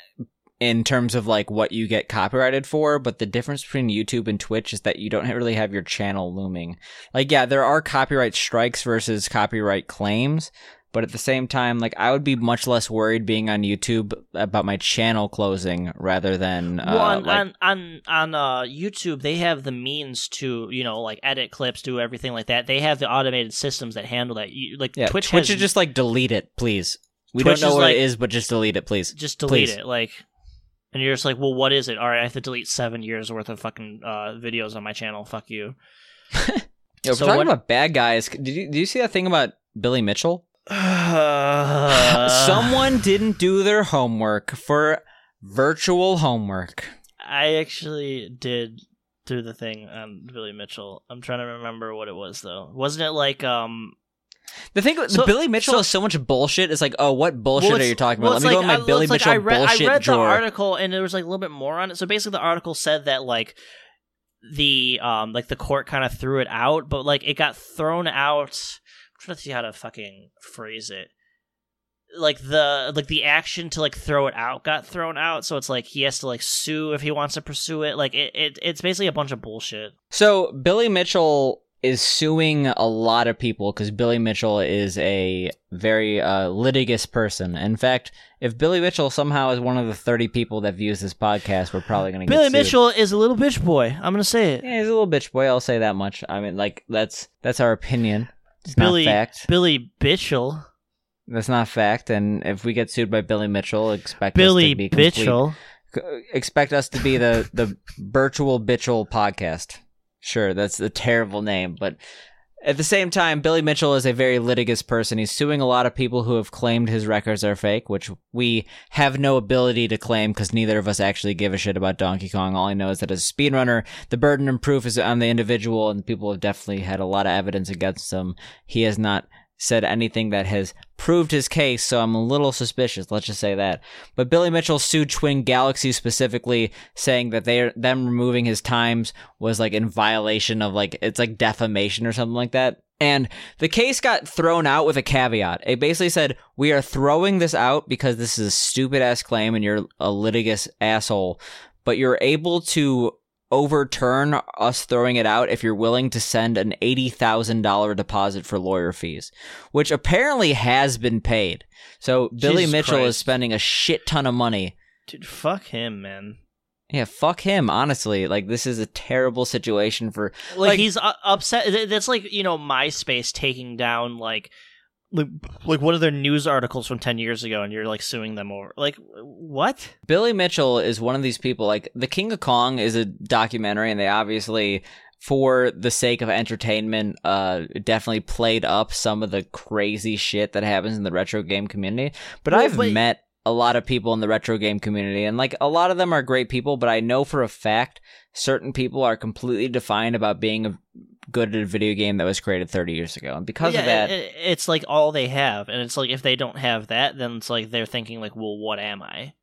in terms of like what you get copyrighted for, but the difference between YouTube and Twitch is that you don't really have your channel looming. Like, yeah, there are copyright strikes versus copyright claims, but at the same time, like, I would be much less worried being on YouTube about my channel closing rather than, uh, well, on, like, on on on uh, YouTube, they have the means to you know like edit clips, do everything like that. They have the automated systems that handle that. You, like yeah, Twitch, Twitch, has is just like delete it, please. We Twitch don't know what like- it is, but just delete it, please. just delete please. it. Like, and you're just like, well, what is it? All right, I have to delete seven years worth of fucking uh, videos on my channel. Fuck you. We're So talking what- about bad guys. Did you did you see that thing about Billy Mitchell? Uh, Someone didn't do their homework for virtual homework. I actually did do the thing on Billy Mitchell. I'm trying to remember what it was though. Wasn't it like um The thing, So- Billy Mitchell so- is so much bullshit. It's like, oh, what bullshit well, are you talking about? Let me like, go in my I- Billy it's like Mitchell I read, bullshit I read drawer. the article and there was like a little bit more on it. So basically, the article said that like the um like the court kind of threw it out, but like it got thrown out. Trying to see how to fucking phrase it. Like the like the action to like throw it out got thrown out, so it's like he has to like sue if he wants to pursue it. Like it, it it's basically a bunch of bullshit. So Billy Mitchell is suing a lot of people because Billy Mitchell is a very uh, litigious person. In fact, if Billy Mitchell somehow is one of the thirty people that views this podcast, we're probably going to Billy sued. Mitchell is a little bitch boy. I'm gonna say it. Yeah, he's a little bitch boy. I'll say that much. I mean, like that's that's our opinion. It's Billy not fact. Billy Bitchell. That's not fact. And if we get sued by Billy Mitchell, expect Billy us to be Bitchell. expect us to be the the virtual Bitchel podcast. Sure, that's a terrible name, but at the same time, Billy Mitchell is a very litigious person. He's suing a lot of people who have claimed his records are fake, which we have no ability to claim because neither of us actually give a shit about Donkey Kong. All I know is that as a speedrunner, the burden of proof is on the individual, and people have definitely had a lot of evidence against him. He has not said anything that has proved his case, so I'm a little suspicious. Let's just say that. But Billy Mitchell sued Twin Galaxy specifically, saying that they them removing his times was like in violation of like it's like defamation or something like that. And the case got thrown out with a caveat. It basically said, We are throwing this out because this is a stupid ass claim and you're a litigious asshole, but you're able to overturn us throwing it out if you're willing to send an $80,000 deposit for lawyer fees, which apparently has been paid. So Billy Jesus Mitchell is spending a shit ton of money. Dude, fuck him, man. Yeah, fuck him, honestly. Like, this is a terrible situation for. Like, Like- he's uh, upset. That's like you know MySpace taking down like, like like one of their news articles from ten years ago, and you're like suing them over. Like what? Billy Mitchell is one of these people. Like, The King of Kong is a documentary, and they obviously, for the sake of entertainment, uh, definitely played up some of the crazy shit that happens in the retro game community. But Well, I've but- met a lot of people in the retro game community, and like, a lot of them are great people, but I know for a fact certain people are completely defined about being a, good at a video game that was created 30 years ago. And because yeah, of that, it- it's like all they have, and it's like if they don't have that, then it's like they're thinking like, well, what am I?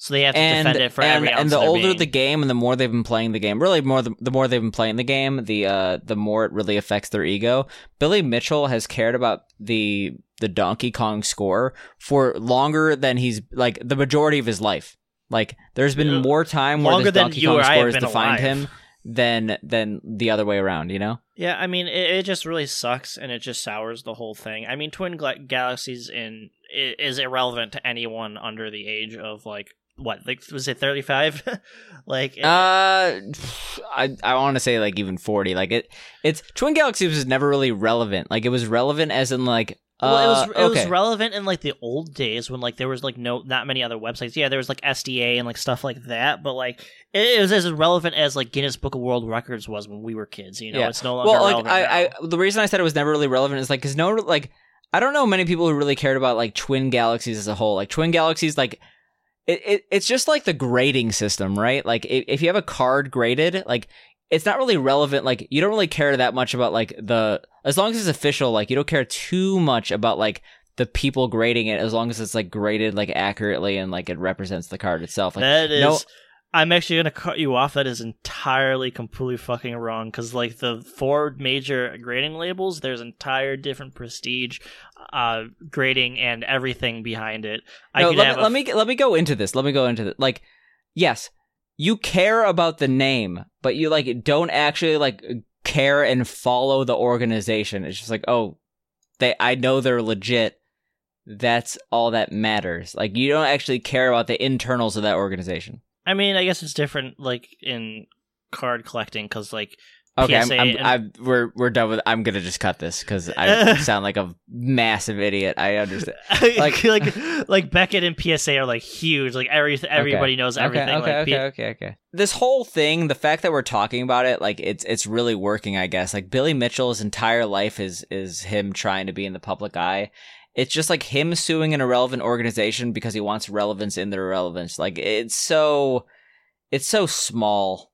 So they have to and defend it for and, every ounce and the older being. the game and the more they've been playing the game really more the, the more they've been playing the game the uh the more it really affects their ego billy mitchell has cared about the the Donkey Kong score for longer than he's like the majority of his life. Like there's been more time where longer this than Donkey Kong score has defined alive. him than than the other way around. You know? Yeah, I mean, it, it just really sucks, and it just sours the whole thing. I mean, Twin Gla- Galaxies in is irrelevant to anyone under the age of like what, like was it thirty five? like, it- Uh, I I want to say like even forty. Like it, it's Twin Galaxies was never really relevant. Like it was relevant as in like. Uh, well, it was it was okay. relevant in like the old days when like there was like no not many other websites. Yeah, there was like SDA and like stuff like that, but like it, it was as relevant as like Guinness Book of World Records was when we were kids. You know, Yeah. it's no longer well, like relevant. I, now. I, the reason I said it was never really relevant is like because no, like I don't know many people who really cared about like twin galaxies as a whole. Like twin galaxies, like it, it it's just like the grading system, right? Like if, if you have a card graded, like it's not really relevant. Like you don't really care that much about like the as long as it's official. Like you don't care too much about like the people grading it as long as it's like graded like accurately and like it represents the card itself. Like That is. no- I'm actually gonna cut you off. That is entirely, completely fucking wrong. Because like the four major grading labels, there's entire different prestige, uh, grading and everything behind it. I no, let, me, let me let me go into this. Let me go into this. Like, yes, you care about the name, but you like don't actually like care and follow the organization. It's just like, oh, they I know they're legit. That's all that matters. Like you don't actually care about the internals of that organization. I mean, I guess it's different, like in card collecting, because like Okay, I'm, I'm, and- I'm, we're we're done with. I'm gonna just cut this because I sound like a massive idiot. I understand. like like like Beckett and PSA are like huge. Like every everybody knows everything. Okay, okay, like, P- okay, okay, okay. This whole thing, the fact that we're talking about it, like it's it's really working, I guess. Like Billy Mitchell's entire life is is him trying to be in the public eye. It's just like him suing an irrelevant organization because he wants relevance in their irrelevance. Like it's so it's so small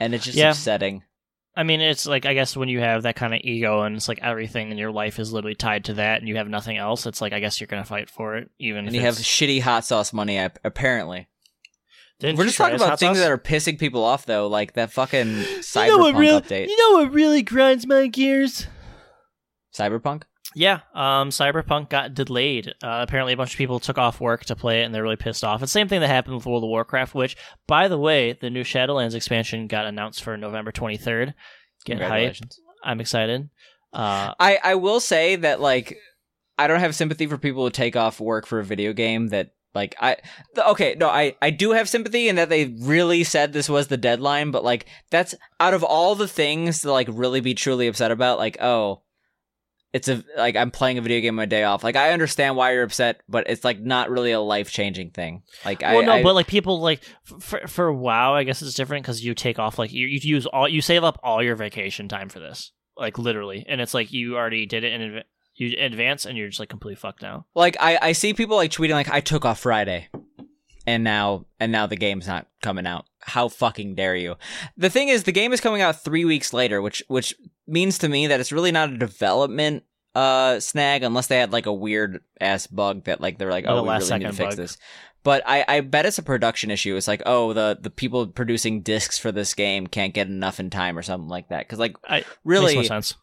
and it's just Yeah. upsetting. I mean, it's like I guess when you have that kind of ego and it's like everything in your life is literally tied to that, and you have nothing else. It's like I guess you're gonna fight for it, even And if you have shitty hot sauce money apparently. Didn't We're just talking about things sauce? that are pissing people off though, like that fucking cyberpunk You know really, update. You know what really grinds my gears? Cyberpunk? Yeah, um, Cyberpunk got delayed. Uh, apparently, a bunch of people took off work to play it, and they're really pissed off. It's the same thing that happened with World of Warcraft. Which, by the way, the new Shadowlands expansion got announced for November 23rd. Get hyped! I'm excited. Uh, I I will say that like I don't have sympathy for people who take off work for a video game that like I th- okay no I I do have sympathy in that they really said this was the deadline but like that's out of all the things to like really be truly upset about like oh it's a like I'm playing a video game on my day off. Like I understand why you're upset but it's like not really a life changing thing. Like I well, no, I, but like people like for for WoW, I guess it's different because you take off like you you use all you save up all your vacation time for this, like literally, and it's like you already did it in adv- you advance, and you're just like completely fucked now. like I, I see people like tweeting like I took off Friday and now and now the game's not coming out. How fucking dare you? The thing is the game is coming out 3 weeks later, which which means to me that it's really not a development uh snag unless they had like a weird ass bug that like they're like oh we last really need to fix bug. this. But I, I bet it's a production issue. It's like, oh, the, the people producing discs for this game can't get enough in time or something like that. Because like, I- really, Makes more sense.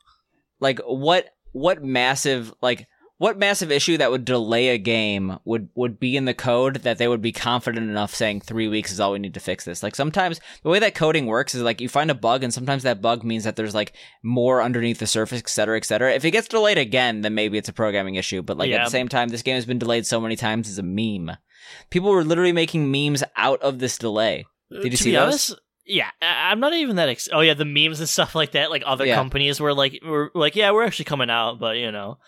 like what what massive like what massive issue that would delay a game would would be in the code that they would be confident enough saying three weeks is all we need to fix this like sometimes the way that coding works is like you find a bug and sometimes that bug means that there's like more underneath the surface et cetera et cetera if it gets delayed again then maybe it's a programming issue but like at the same time this game has been delayed so many times as a meme people were literally making memes out of this delay uh, Did you to see those? yeah, I'm not even that. Ex- oh yeah, the memes and stuff like that. Like other Yeah. companies were like, were like, yeah, we're actually coming out, but you know,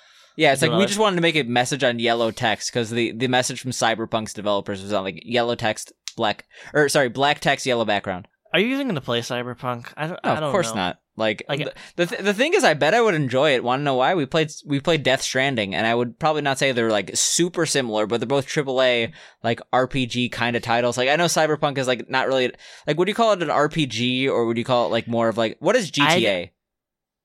Yeah, it's like we just wanted to make a message on yellow text because the, the message from Cyberpunk's developers was on like yellow text, black or sorry, black text, yellow background. are you even going to play Cyberpunk? I don't. No, I don't of course know. not. Like, Like- the the, th- the thing is, I bet I would enjoy it. Want to know why? We played we played Death Stranding, and I would probably not say they're like super similar, but they're both AAA like RPG kind of titles. Like I know Cyberpunk is like not really like would you call it an RPG or would you call it like more of like what is GTA?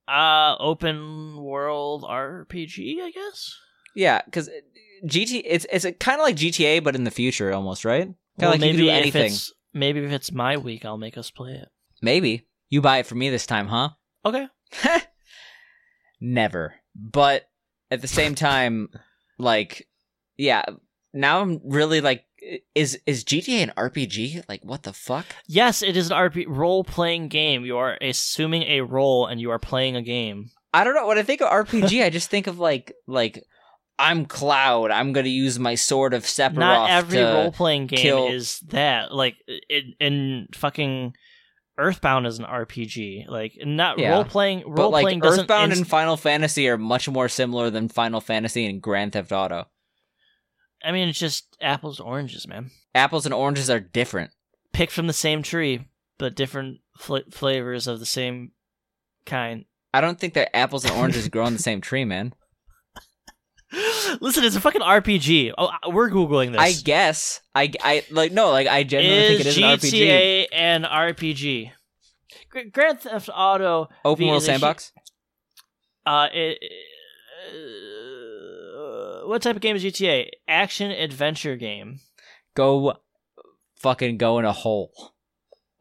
Uh, open world RPG, I guess. Yeah, because GT it's it's kind of like GTA but in the future almost, right? Kind of Well, like you can do if anything. it's maybe if it's my week, I'll make us play it. Maybe you buy it for me this time, huh? Okay. Never. But at the same time, like, yeah, now I'm really like, is is GTA an RPG? Like, what the fuck? Yes, it is an RP role playing game. You are assuming a role and you are playing a game. I don't know. When I think of RPG, I just think of like like I'm Cloud. I'm gonna use my sword of Sephiroth. Not every role playing game kill- is that. Like in, in fucking Earthbound is an RPG. Like not Yeah. role playing. But Role like playing. Earthbound inst- and Final Fantasy are much more similar than Final Fantasy and Grand Theft Auto. I mean, it's just apples to oranges, man. Apples and oranges are different. Picked from the same tree, but different fl- flavors of the same kind. I don't think that apples and oranges grow on the same tree, man. Listen, it's a fucking RPG. Oh, we're googling this. I guess. I, I like no, like I genuinely think it is is an RPG. GTA an RPG? Gr- Grand Theft Auto Open V world is sandbox. Uh, it, uh, Uh, what type of game is GTA? Action adventure game. Go, fucking go in a hole,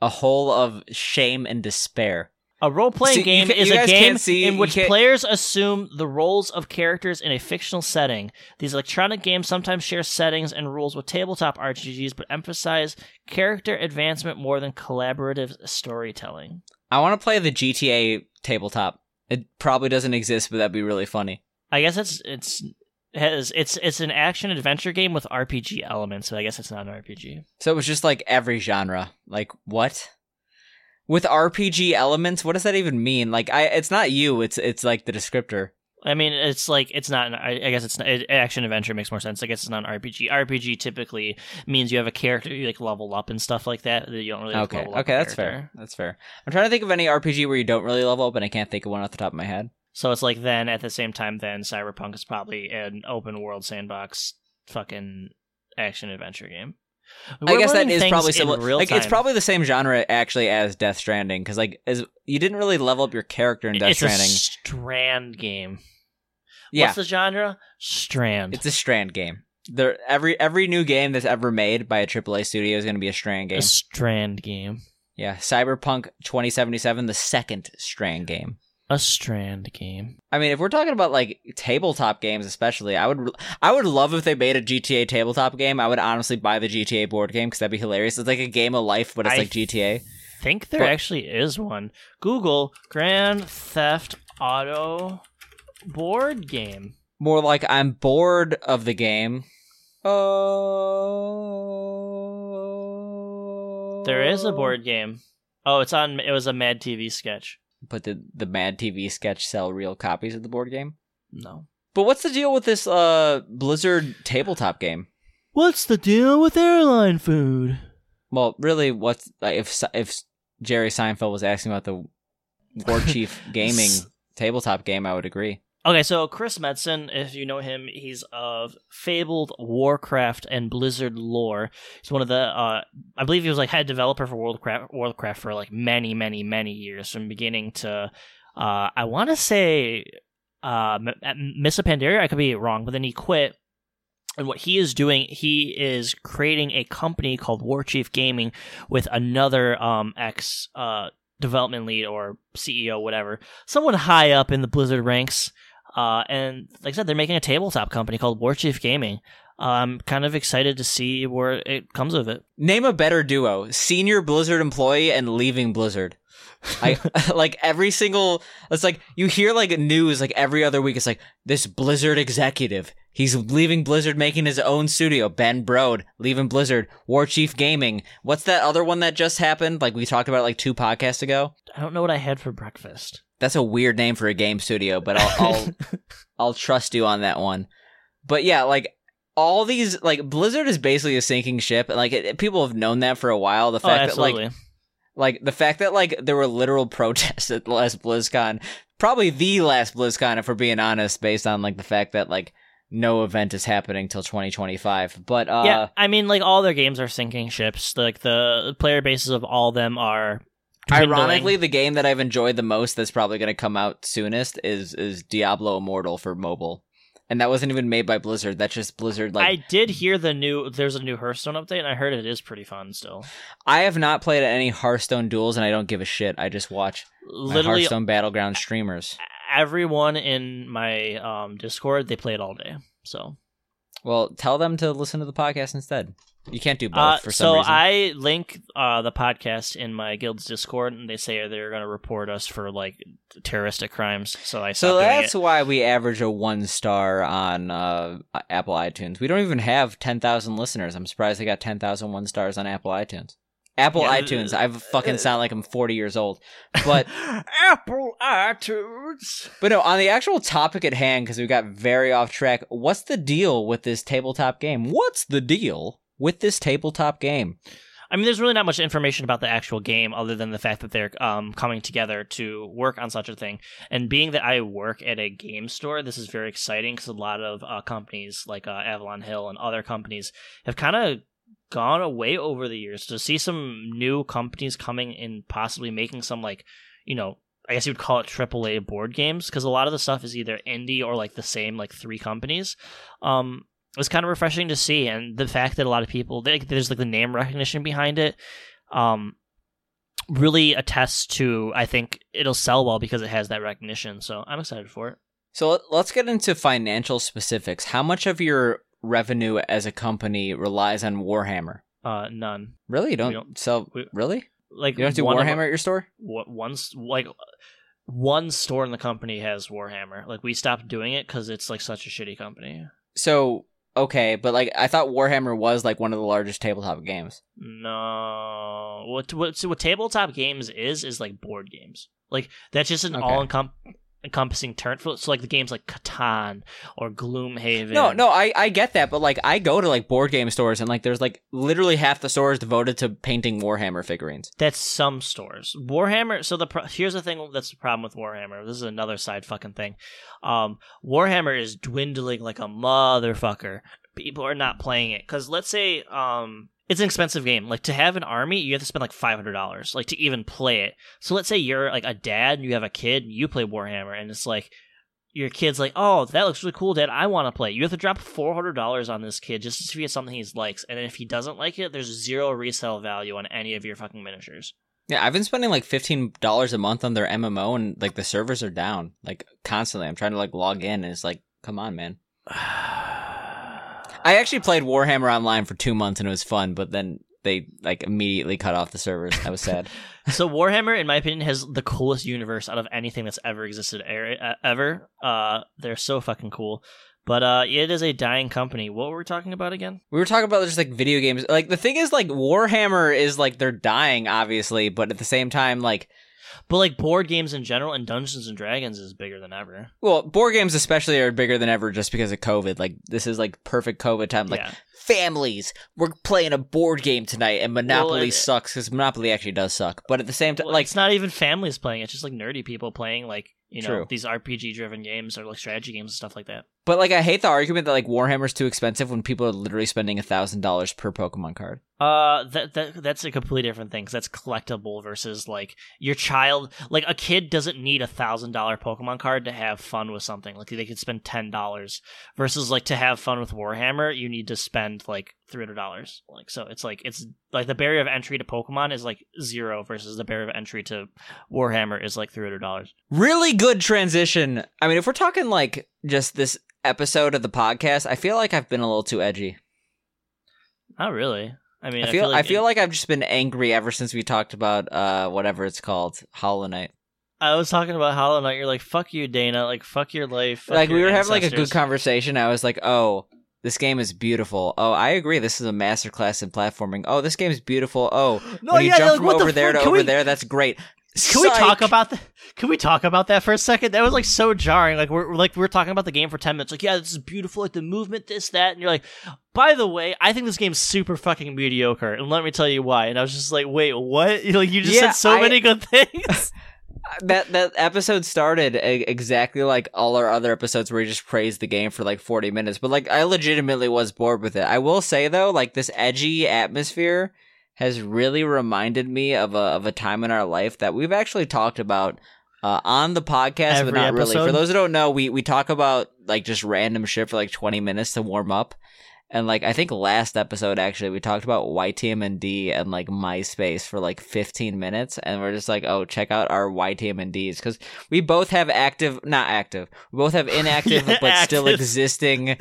a hole of shame and despair. A role playing game ca- is a game see- in which players assume the roles of characters in a fictional setting. These electronic games sometimes share settings and rules with tabletop RPGs, but emphasize character advancement more than collaborative storytelling. I want to play the GTA tabletop. It probably doesn't exist, but that'd be really funny. I guess it's it's has it's it's an action adventure game with RPG elements, so I guess it's not an RPG. So it was just like every genre. Like what? With RPG elements, what does that even mean? Like I it's not you, it's it's like the descriptor. I mean, it's like it's not. An, I, I guess it's not, it, action adventure makes more sense. I guess it's not an RPG. RPG typically means you have a character you like level up and stuff like that. that You don't really Okay. level up Okay, that's character. fair. That's fair. I'm trying to think of any RPG where you don't really level up and I can't think of one off the top of my head. So it's like then at the same time, then Cyberpunk is probably an open world sandbox fucking action adventure game. I We're guess that is probably similar. Real Like it's probably the same genre actually as Death Stranding because like as you didn't really level up your character in Death it's a Stranding. strand game. yeah, What's the genre? Strand. it's a Strand game. There every every new game that's ever made by a AAA studio is going to be a Strand game. a strand game. Yeah, Cyberpunk 2077, the second Strand game. A strand game. I mean, if we're talking about like tabletop games, especially, I would I would love if they made a GTA tabletop game. I would honestly buy the GTA board game because that'd be hilarious. It's like a game of life, but it's I like GTA. think there But- actually is one. Google Grand Theft Auto board game. More like I'm bored of the game. Oh, There is a board game. Oh, it's on. It was a Mad TV sketch. But did the Mad TV sketch sell real copies of the board game? No. But what's the deal with this uh Blizzard tabletop game? What's the deal with airline food? Well, really, what's like, if if Jerry Seinfeld was asking about the War Chief Gaming tabletop game, I would agree. Okay, so Chris Metzen, if you know him, he's of fabled Warcraft and Blizzard lore. He's one of the, uh, I believe he was like head developer for Worldcraft, Worldcraft for like many, many, many years, from beginning to, uh, I want to say, uh, M- Mists of Pandaria. I could be wrong, but then he quit. And what he is doing, he is creating a company called Warchief Gaming with another um ex uh development lead or CEO, whatever, someone high up in the Blizzard ranks. Uh, and like I said, they're making a tabletop company called Warchief Gaming. Uh, I'm kind of excited to see where it comes of it. Name a better duo: senior Blizzard employee and leaving Blizzard. I like every single. It's like you hear like news like every other week. It's like this Blizzard executive. He's leaving Blizzard, making his own studio. Ben Brode leaving Blizzard. Warchief Gaming. What's that other one that just happened? Like we talked about like two podcasts ago. I don't know what I had for breakfast. That's a weird name for a game studio, but I'll I'll, I'll trust you on that one. But yeah, like all these like Blizzard is basically a sinking ship, and like it, people have known that for a while. The oh, fact that like like the fact that like there were literal protests at the last BlizzCon, probably the last BlizzCon, if we're being honest, based on like the fact that like no event is happening till 2025. But uh, yeah, I mean, like all their games are sinking ships. Like the player bases of all of them are. dwindling. ironically, the game that I've enjoyed the most that's probably going to come out soonest is is Diablo Immortal for mobile. And that wasn't even made by Blizzard. That's just Blizzard. Like I did hear the new. There's a new Hearthstone update, and I heard it is pretty fun still. I have not played any Hearthstone duels, and I don't give a shit. I just watch Literally, Hearthstone Battleground streamers. everyone in my um, Discord they play it all day. So Well, tell them to listen to the podcast instead. You can't do both Uh, for some so reason. I link uh, the podcast in my guild's Discord, and they say they're going to report us for like terroristic crimes. So I so that's why we average a one star on uh, Apple iTunes. We don't even have 10,000 listeners. I'm surprised they got 10,000 one stars on Apple iTunes. Apple Yeah, iTunes. uh, I fucking sound like I'm 40 years old. But Apple iTunes. but no, on the actual topic at hand, because we got very off track. What's the deal with this tabletop game? What's the deal with this tabletop game? I mean, there's really not much information about the actual game other than the fact that they're um, coming together to work on such a thing. And being that I work at a game store, this is very exciting because a lot of uh, companies like uh, Avalon Hill and other companies have kind of gone away over the years. To see some new companies coming and possibly making some, like, you know, I guess you would call it AAA board games because a lot of the stuff is either indie or like the same, like three companies. Um, it was kind of refreshing to see, and the fact that a lot of people they, there's like the name recognition behind it, um, really attests to I think it'll sell well because it has that recognition. So I'm excited for it. So let's get into financial specifics. How much of your revenue as a company relies on Warhammer? Uh, none. Really? You don't, don't- sell? we- really? Like You don't do Warhammer our- at your store? what once like one store in the company has Warhammer. Like we stopped doing it because it's like such a shitty company. So okay, but like I thought Warhammer was like one of the largest tabletop games. No, what what so what tabletop games is is like board games. Like that's just an Okay. all encompassing for- So like the games like Catan or Gloomhaven. No, no, I I get that, but like I go to like board game stores and like there's like literally half the stores devoted to painting Warhammer figurines. That's some stores. Warhammer. So the pro- here's the thing that's the problem with Warhammer. This is another side fucking thing. Um, Warhammer is dwindling like a motherfucker. People are not playing it because let's say um. It's an expensive game. Like to have an army, you have to spend like five hundred dollars, like to even play it. So let's say you're like a dad, and you have a kid, and you play Warhammer, and it's like your kid's like, "Oh, that looks really cool, Dad. I want to play." You have to drop four hundred dollars on this kid just to see if he has something he likes, and if he doesn't like it, there's zero resale value on any of your fucking miniatures. Yeah, I've been spending like fifteen dollars a month on their MMO, and like the servers are down like constantly. I'm trying to like log in, and it's like, come on, man. I actually played Warhammer online for two months, and it was fun, but then they like immediately cut off the servers. I was sad. so Warhammer, in my opinion, has the coolest universe out of anything that's ever existed ever. Uh, they're so fucking cool. But uh, it is a dying company. What were we talking about again? We were talking about just like video games. Like the thing is, like Warhammer is like they're dying, obviously, but at the same time, like But like board games in general and Dungeons and Dragons is bigger than ever. well, board games especially are bigger than ever just because of COVID. Like this is like perfect COVID time. Like yeah. families, we're playing a board game tonight, and Monopoly it- sucks because Monopoly actually does suck. But at the same time, Well, like it's not even families playing. It's just like nerdy people playing like you know True. these RPG driven games or like strategy games and stuff like that. But like, I hate the argument that like Warhammer's too expensive when people are literally spending a thousand dollars per Pokemon card. Uh, that, that that's a completely different thing because that's collectible versus like your child. Like a kid doesn't need a thousand dollar Pokemon card to have fun with something. Like they could spend ten dollars versus like to have fun with Warhammer, you need to spend like three hundred dollars. Like so, it's like it's like the barrier of entry to Pokemon is like zero versus the barrier of entry to Warhammer is like three hundred dollars. Really good transition. I mean, if we're talking like just this episode of the podcast, I feel like I've been a little too edgy. Not really. I mean, I feel I feel like I've just been angry ever since we talked about uh whatever it's called, Hollow Knight. I was talking about Hollow Knight. You're like, fuck you, Dana. Like, fuck your life. fuck like we your were having like a good conversation. I was like, "Oh, this game is beautiful. Oh, I agree. This is a masterclass in platforming. Oh, this game is beautiful. Oh, No, when you yeah, jump like, from what the over there to over we- there, that's great." Can we talk about that? Can we talk about that for a second? That was like so jarring. Like we're like we were talking about the game for ten minutes. Like yeah, this is beautiful. Like the movement, this that, and you're like, by the way, I think this game's super fucking mediocre, and let me tell you why. And I was just like, wait, what? You like you just Yeah, said so I- many good things. that that episode started exactly like all our other episodes where we just praised the game for like 40 minutes but like i legitimately was bored with it i will say though like this edgy atmosphere has really reminded me of a of a time in our life that we've actually talked about uh, on the podcast Every but not really. For those who don't know we we talk about like just random shit for like 20 minutes to warm up. And like I think last episode actually we talked about YTMND and like MySpace for like 15 minutes. And we're just like, "Oh, check out our YTMNDs cuz we both have active not active. We both have inactive Yeah, but still existing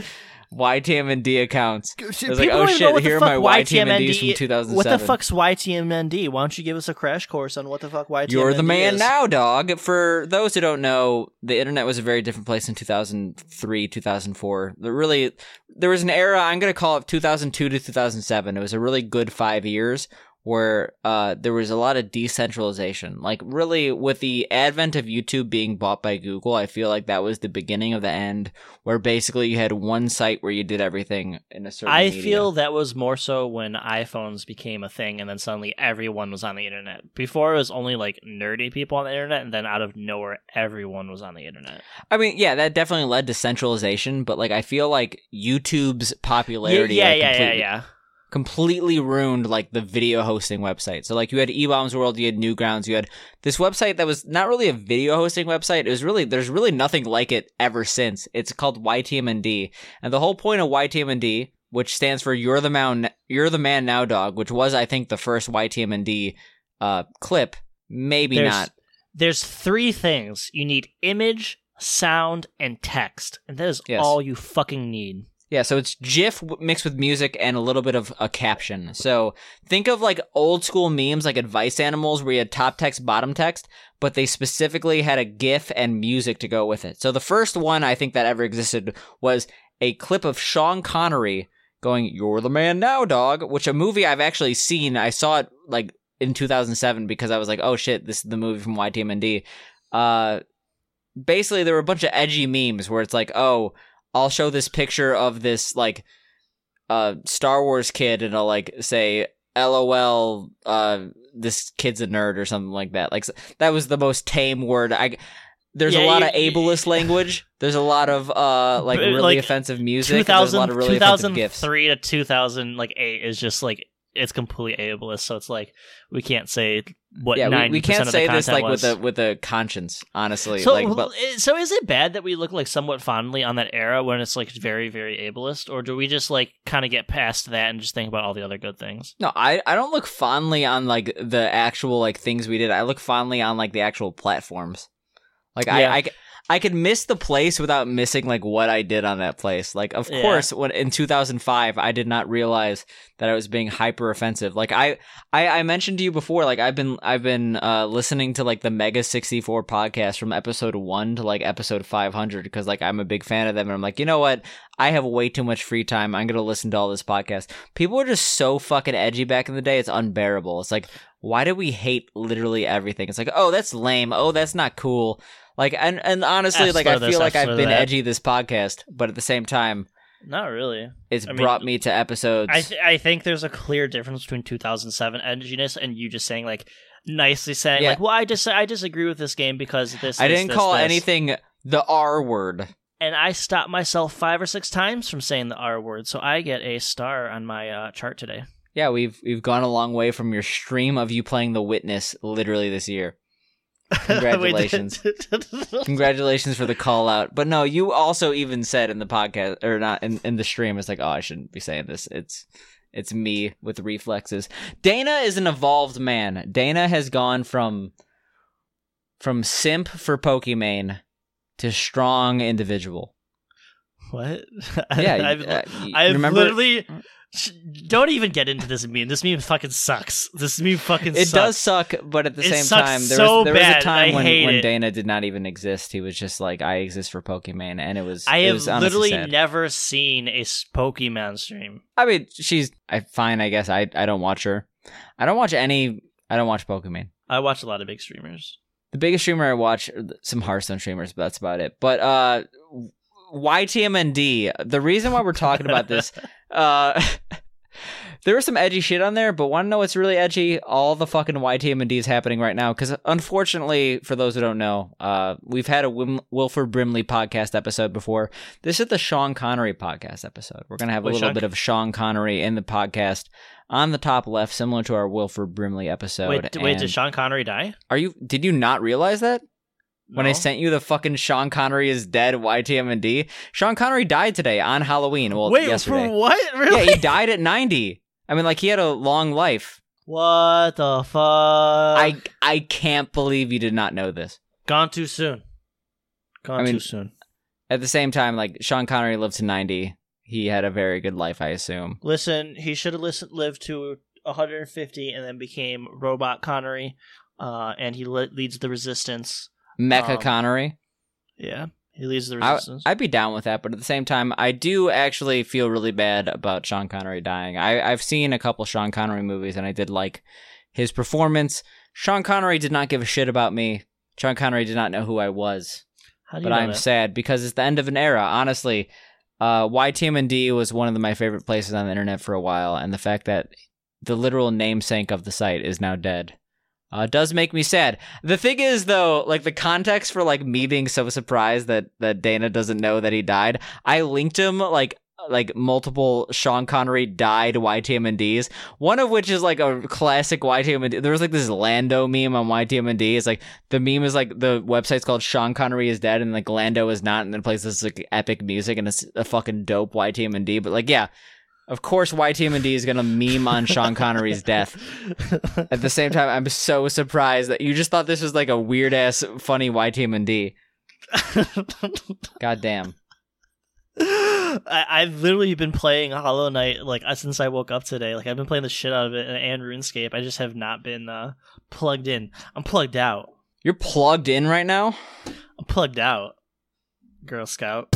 YTMND accounts. I was people like, "Oh don't even know shit, here are my YTMNDs YTMND from 2007." What the fuck's YTMND? Why don't you give us a crash course on what the fuck YTMND is? You're the man is? now, dog. For those who don't know, the internet was a very different place in 2003, 2004. There really, there was an era, I'm going to call it 2002 to 2007. It was a really good five years where uh, there was a lot of decentralization. Like, really, with the advent of YouTube being bought by Google, I feel like that was the beginning of the end, where basically you had one site where you did everything in a certain I media. feel that was more so when iPhones became a thing, and then suddenly everyone was on the internet. Before it was only like nerdy people on the internet, and then out of nowhere, everyone was on the internet. I mean, yeah, that definitely led to centralization, but like I feel like YouTube's popularity yeah, like, yeah, yeah, yeah. Completely ruined like the video hosting website. So like you had eBaum's World, you had Newgrounds, you had this website that was not really a video hosting website. It was really there's really nothing like it ever since. It's called YTMND, and the whole point of YTMND, which stands for You're the Man, You're the Man Now, Dog, which was I think the first YTMND uh, clip. Maybe There's- not. There's three things you need: image, sound, and text, and that is Yes. all you fucking need. Yeah, so it's GIF mixed with music and a little bit of a caption. So think of like old school memes like Advice Animals where you had top text, bottom text, but they specifically had a GIF and music to go with it. So the first one I think that ever existed was a clip of Sean Connery going, You're the man now, dog, which a movie I've actually seen. I saw it like in 2007 because I was like, oh shit, this is the movie from YTMND. Uh, basically, there were a bunch of edgy memes where it's like, oh, I'll show this picture of this like uh Star Wars kid and I'll like say LOL uh this kid's a nerd or something like that. Like that was the most tame word I there's a lot you- of ableist language. There's a lot of uh like really like, offensive music. There's a lot 2000, of really offensive gifs. 2003 to 2008 is just like it's completely ableist. So it's like we can't say what Yeah, we, we can't of the say this like was. with a with a conscience, honestly. So, like, but eh, so is it bad that we look like somewhat fondly on that era when it's like very, very ableist, or do we just like kind of get past that and just think about all the other good things? No, I, I don't look fondly on like the actual like things we did. I look fondly on like the actual platforms. Like Yeah. I, I I could miss the place without missing like what I did on that place. Like of Yeah. course when in 2005 I did not realize that I was being hyper offensive. Like I, I I mentioned to you before like I've been I've been uh listening to like the Mega64 podcast from episode 1 to like episode 500 because like I'm a big fan of them and I'm like, "You know what? I have way too much free time. I'm going to listen to all this podcast." People were just so fucking edgy back in the day. It's unbearable. It's like, why do we hate literally everything? It's like, oh, that's lame. Oh, that's not cool. Like, and and honestly, like I this, feel like I've been that. edgy this podcast, but at the same time, Not really. it's I mean, brought me to episodes. I th- I think there's a clear difference between 2007 edginess and you just saying like nicely saying Yeah. like, well, I just I disagree with this game because this. I this, didn't this, call this." anything the R word. and I stopped myself five or six times from saying the R word, so I get a star on my uh, chart today. Yeah, we've we've gone a long way from your stream of you playing The Witness literally this year. Congratulations. Congratulations for the call out. But no, you also even said in the podcast or not in, in the stream, it's like, oh, I shouldn't be saying this. It's it's me with reflexes. Dana is an evolved man. Dana has gone from from simp for Pokimane to strong individual. what? Yeah, I've, uh, I've remember literally. Don't even get into this meme. This meme fucking sucks. This meme fucking sucks. it sucks. does suck, but at the It same time, there so was there was a time I when, when. Dana did not even exist. He was just like, I exist for Pokimane, and it was. I it have was literally sad. never seen a Pokimane stream. I mean, she's I fine. I guess I I don't watch her. I don't watch any. I don't watch Pokimane. I watch a lot of big streamers. The biggest streamer I watch some Hearthstone streamers, but that's about it. But uh, YTMND. The reason why we're talking about this, uh, there was some edgy shit on there. But want to know what's really edgy? All the fucking YTMND is happening right now. Because unfortunately, for those who don't know, uh, we've had a Wim- Wilford Brimley podcast episode before. This is the Sean Connery podcast episode. We're gonna have a little Sean- bit of Sean Connery in the podcast on the top left, similar to our Wilford Brimley episode. wait, d- wait, did Sean Connery die? are you? Did you not realize that? When I sent you the fucking Sean Connery is dead YTMND. Sean Connery died today on Halloween. Well, Wait, yesterday. for what? Really? Yeah, he died at 90. I mean, like he had a long life. What the fuck? I I can't believe you did not know this. Gone too soon. Gone I mean- too soon. At the same time, like Sean Connery lived to 90. He had a very good life, I assume. Listen, he should have listened, lived to 150 and then became Robot Connery, uh, and he le- leads the Resistance. Mecha Um, Connery. Yeah, he leads the I, Resistance. I'd be down with that, but at the same time, I do actually feel really bad about Sean Connery dying. I, I've seen a couple Sean Connery movies, and I did like his performance. Sean Connery did not give a shit about me. Sean Connery did not know who I was. How do but I'm that? sad because it's the end of an era. Honestly, uh, YTMND was one of the, my favorite places on the internet for a while, and the fact that the literal namesake of the site is now dead uh, does make me sad. The thing is, though, like the context for like me being so surprised that that Dana doesn't know that he died. I linked him like like multiple Sean Connery died YTMNDs. One of which is like a classic YTMND. There was like this Lando meme on YTMND. It's like the meme is like the website's called Sean Connery is dead and like Lando is not, and then plays this like epic music and it's a fucking dope YTMND. But like, yeah. Of course, YTMND is gonna meme on Sean Connery's death. At the same time, I'm so surprised that you just thought this was like a weird ass funny YTMND. God damn. I, I've literally been playing Hollow Knight like uh, since I woke up today. Like I've been playing the shit out of it and, and RuneScape. I just have not been uh, plugged in. I'm plugged out. You're plugged in right now? I'm plugged out. Girl Scout.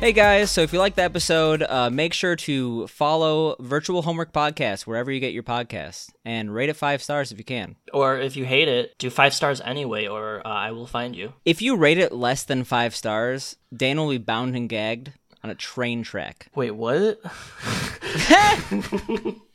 Hey guys, so if you like the episode, uh, make sure to follow Virtual Homework Podcast wherever you get your podcast and rate it five stars if you can. Or if you hate it, do five stars anyway, or uh, I will find you. If you rate it less than five stars, Dan will be bound and gagged on a train track. Wait, what?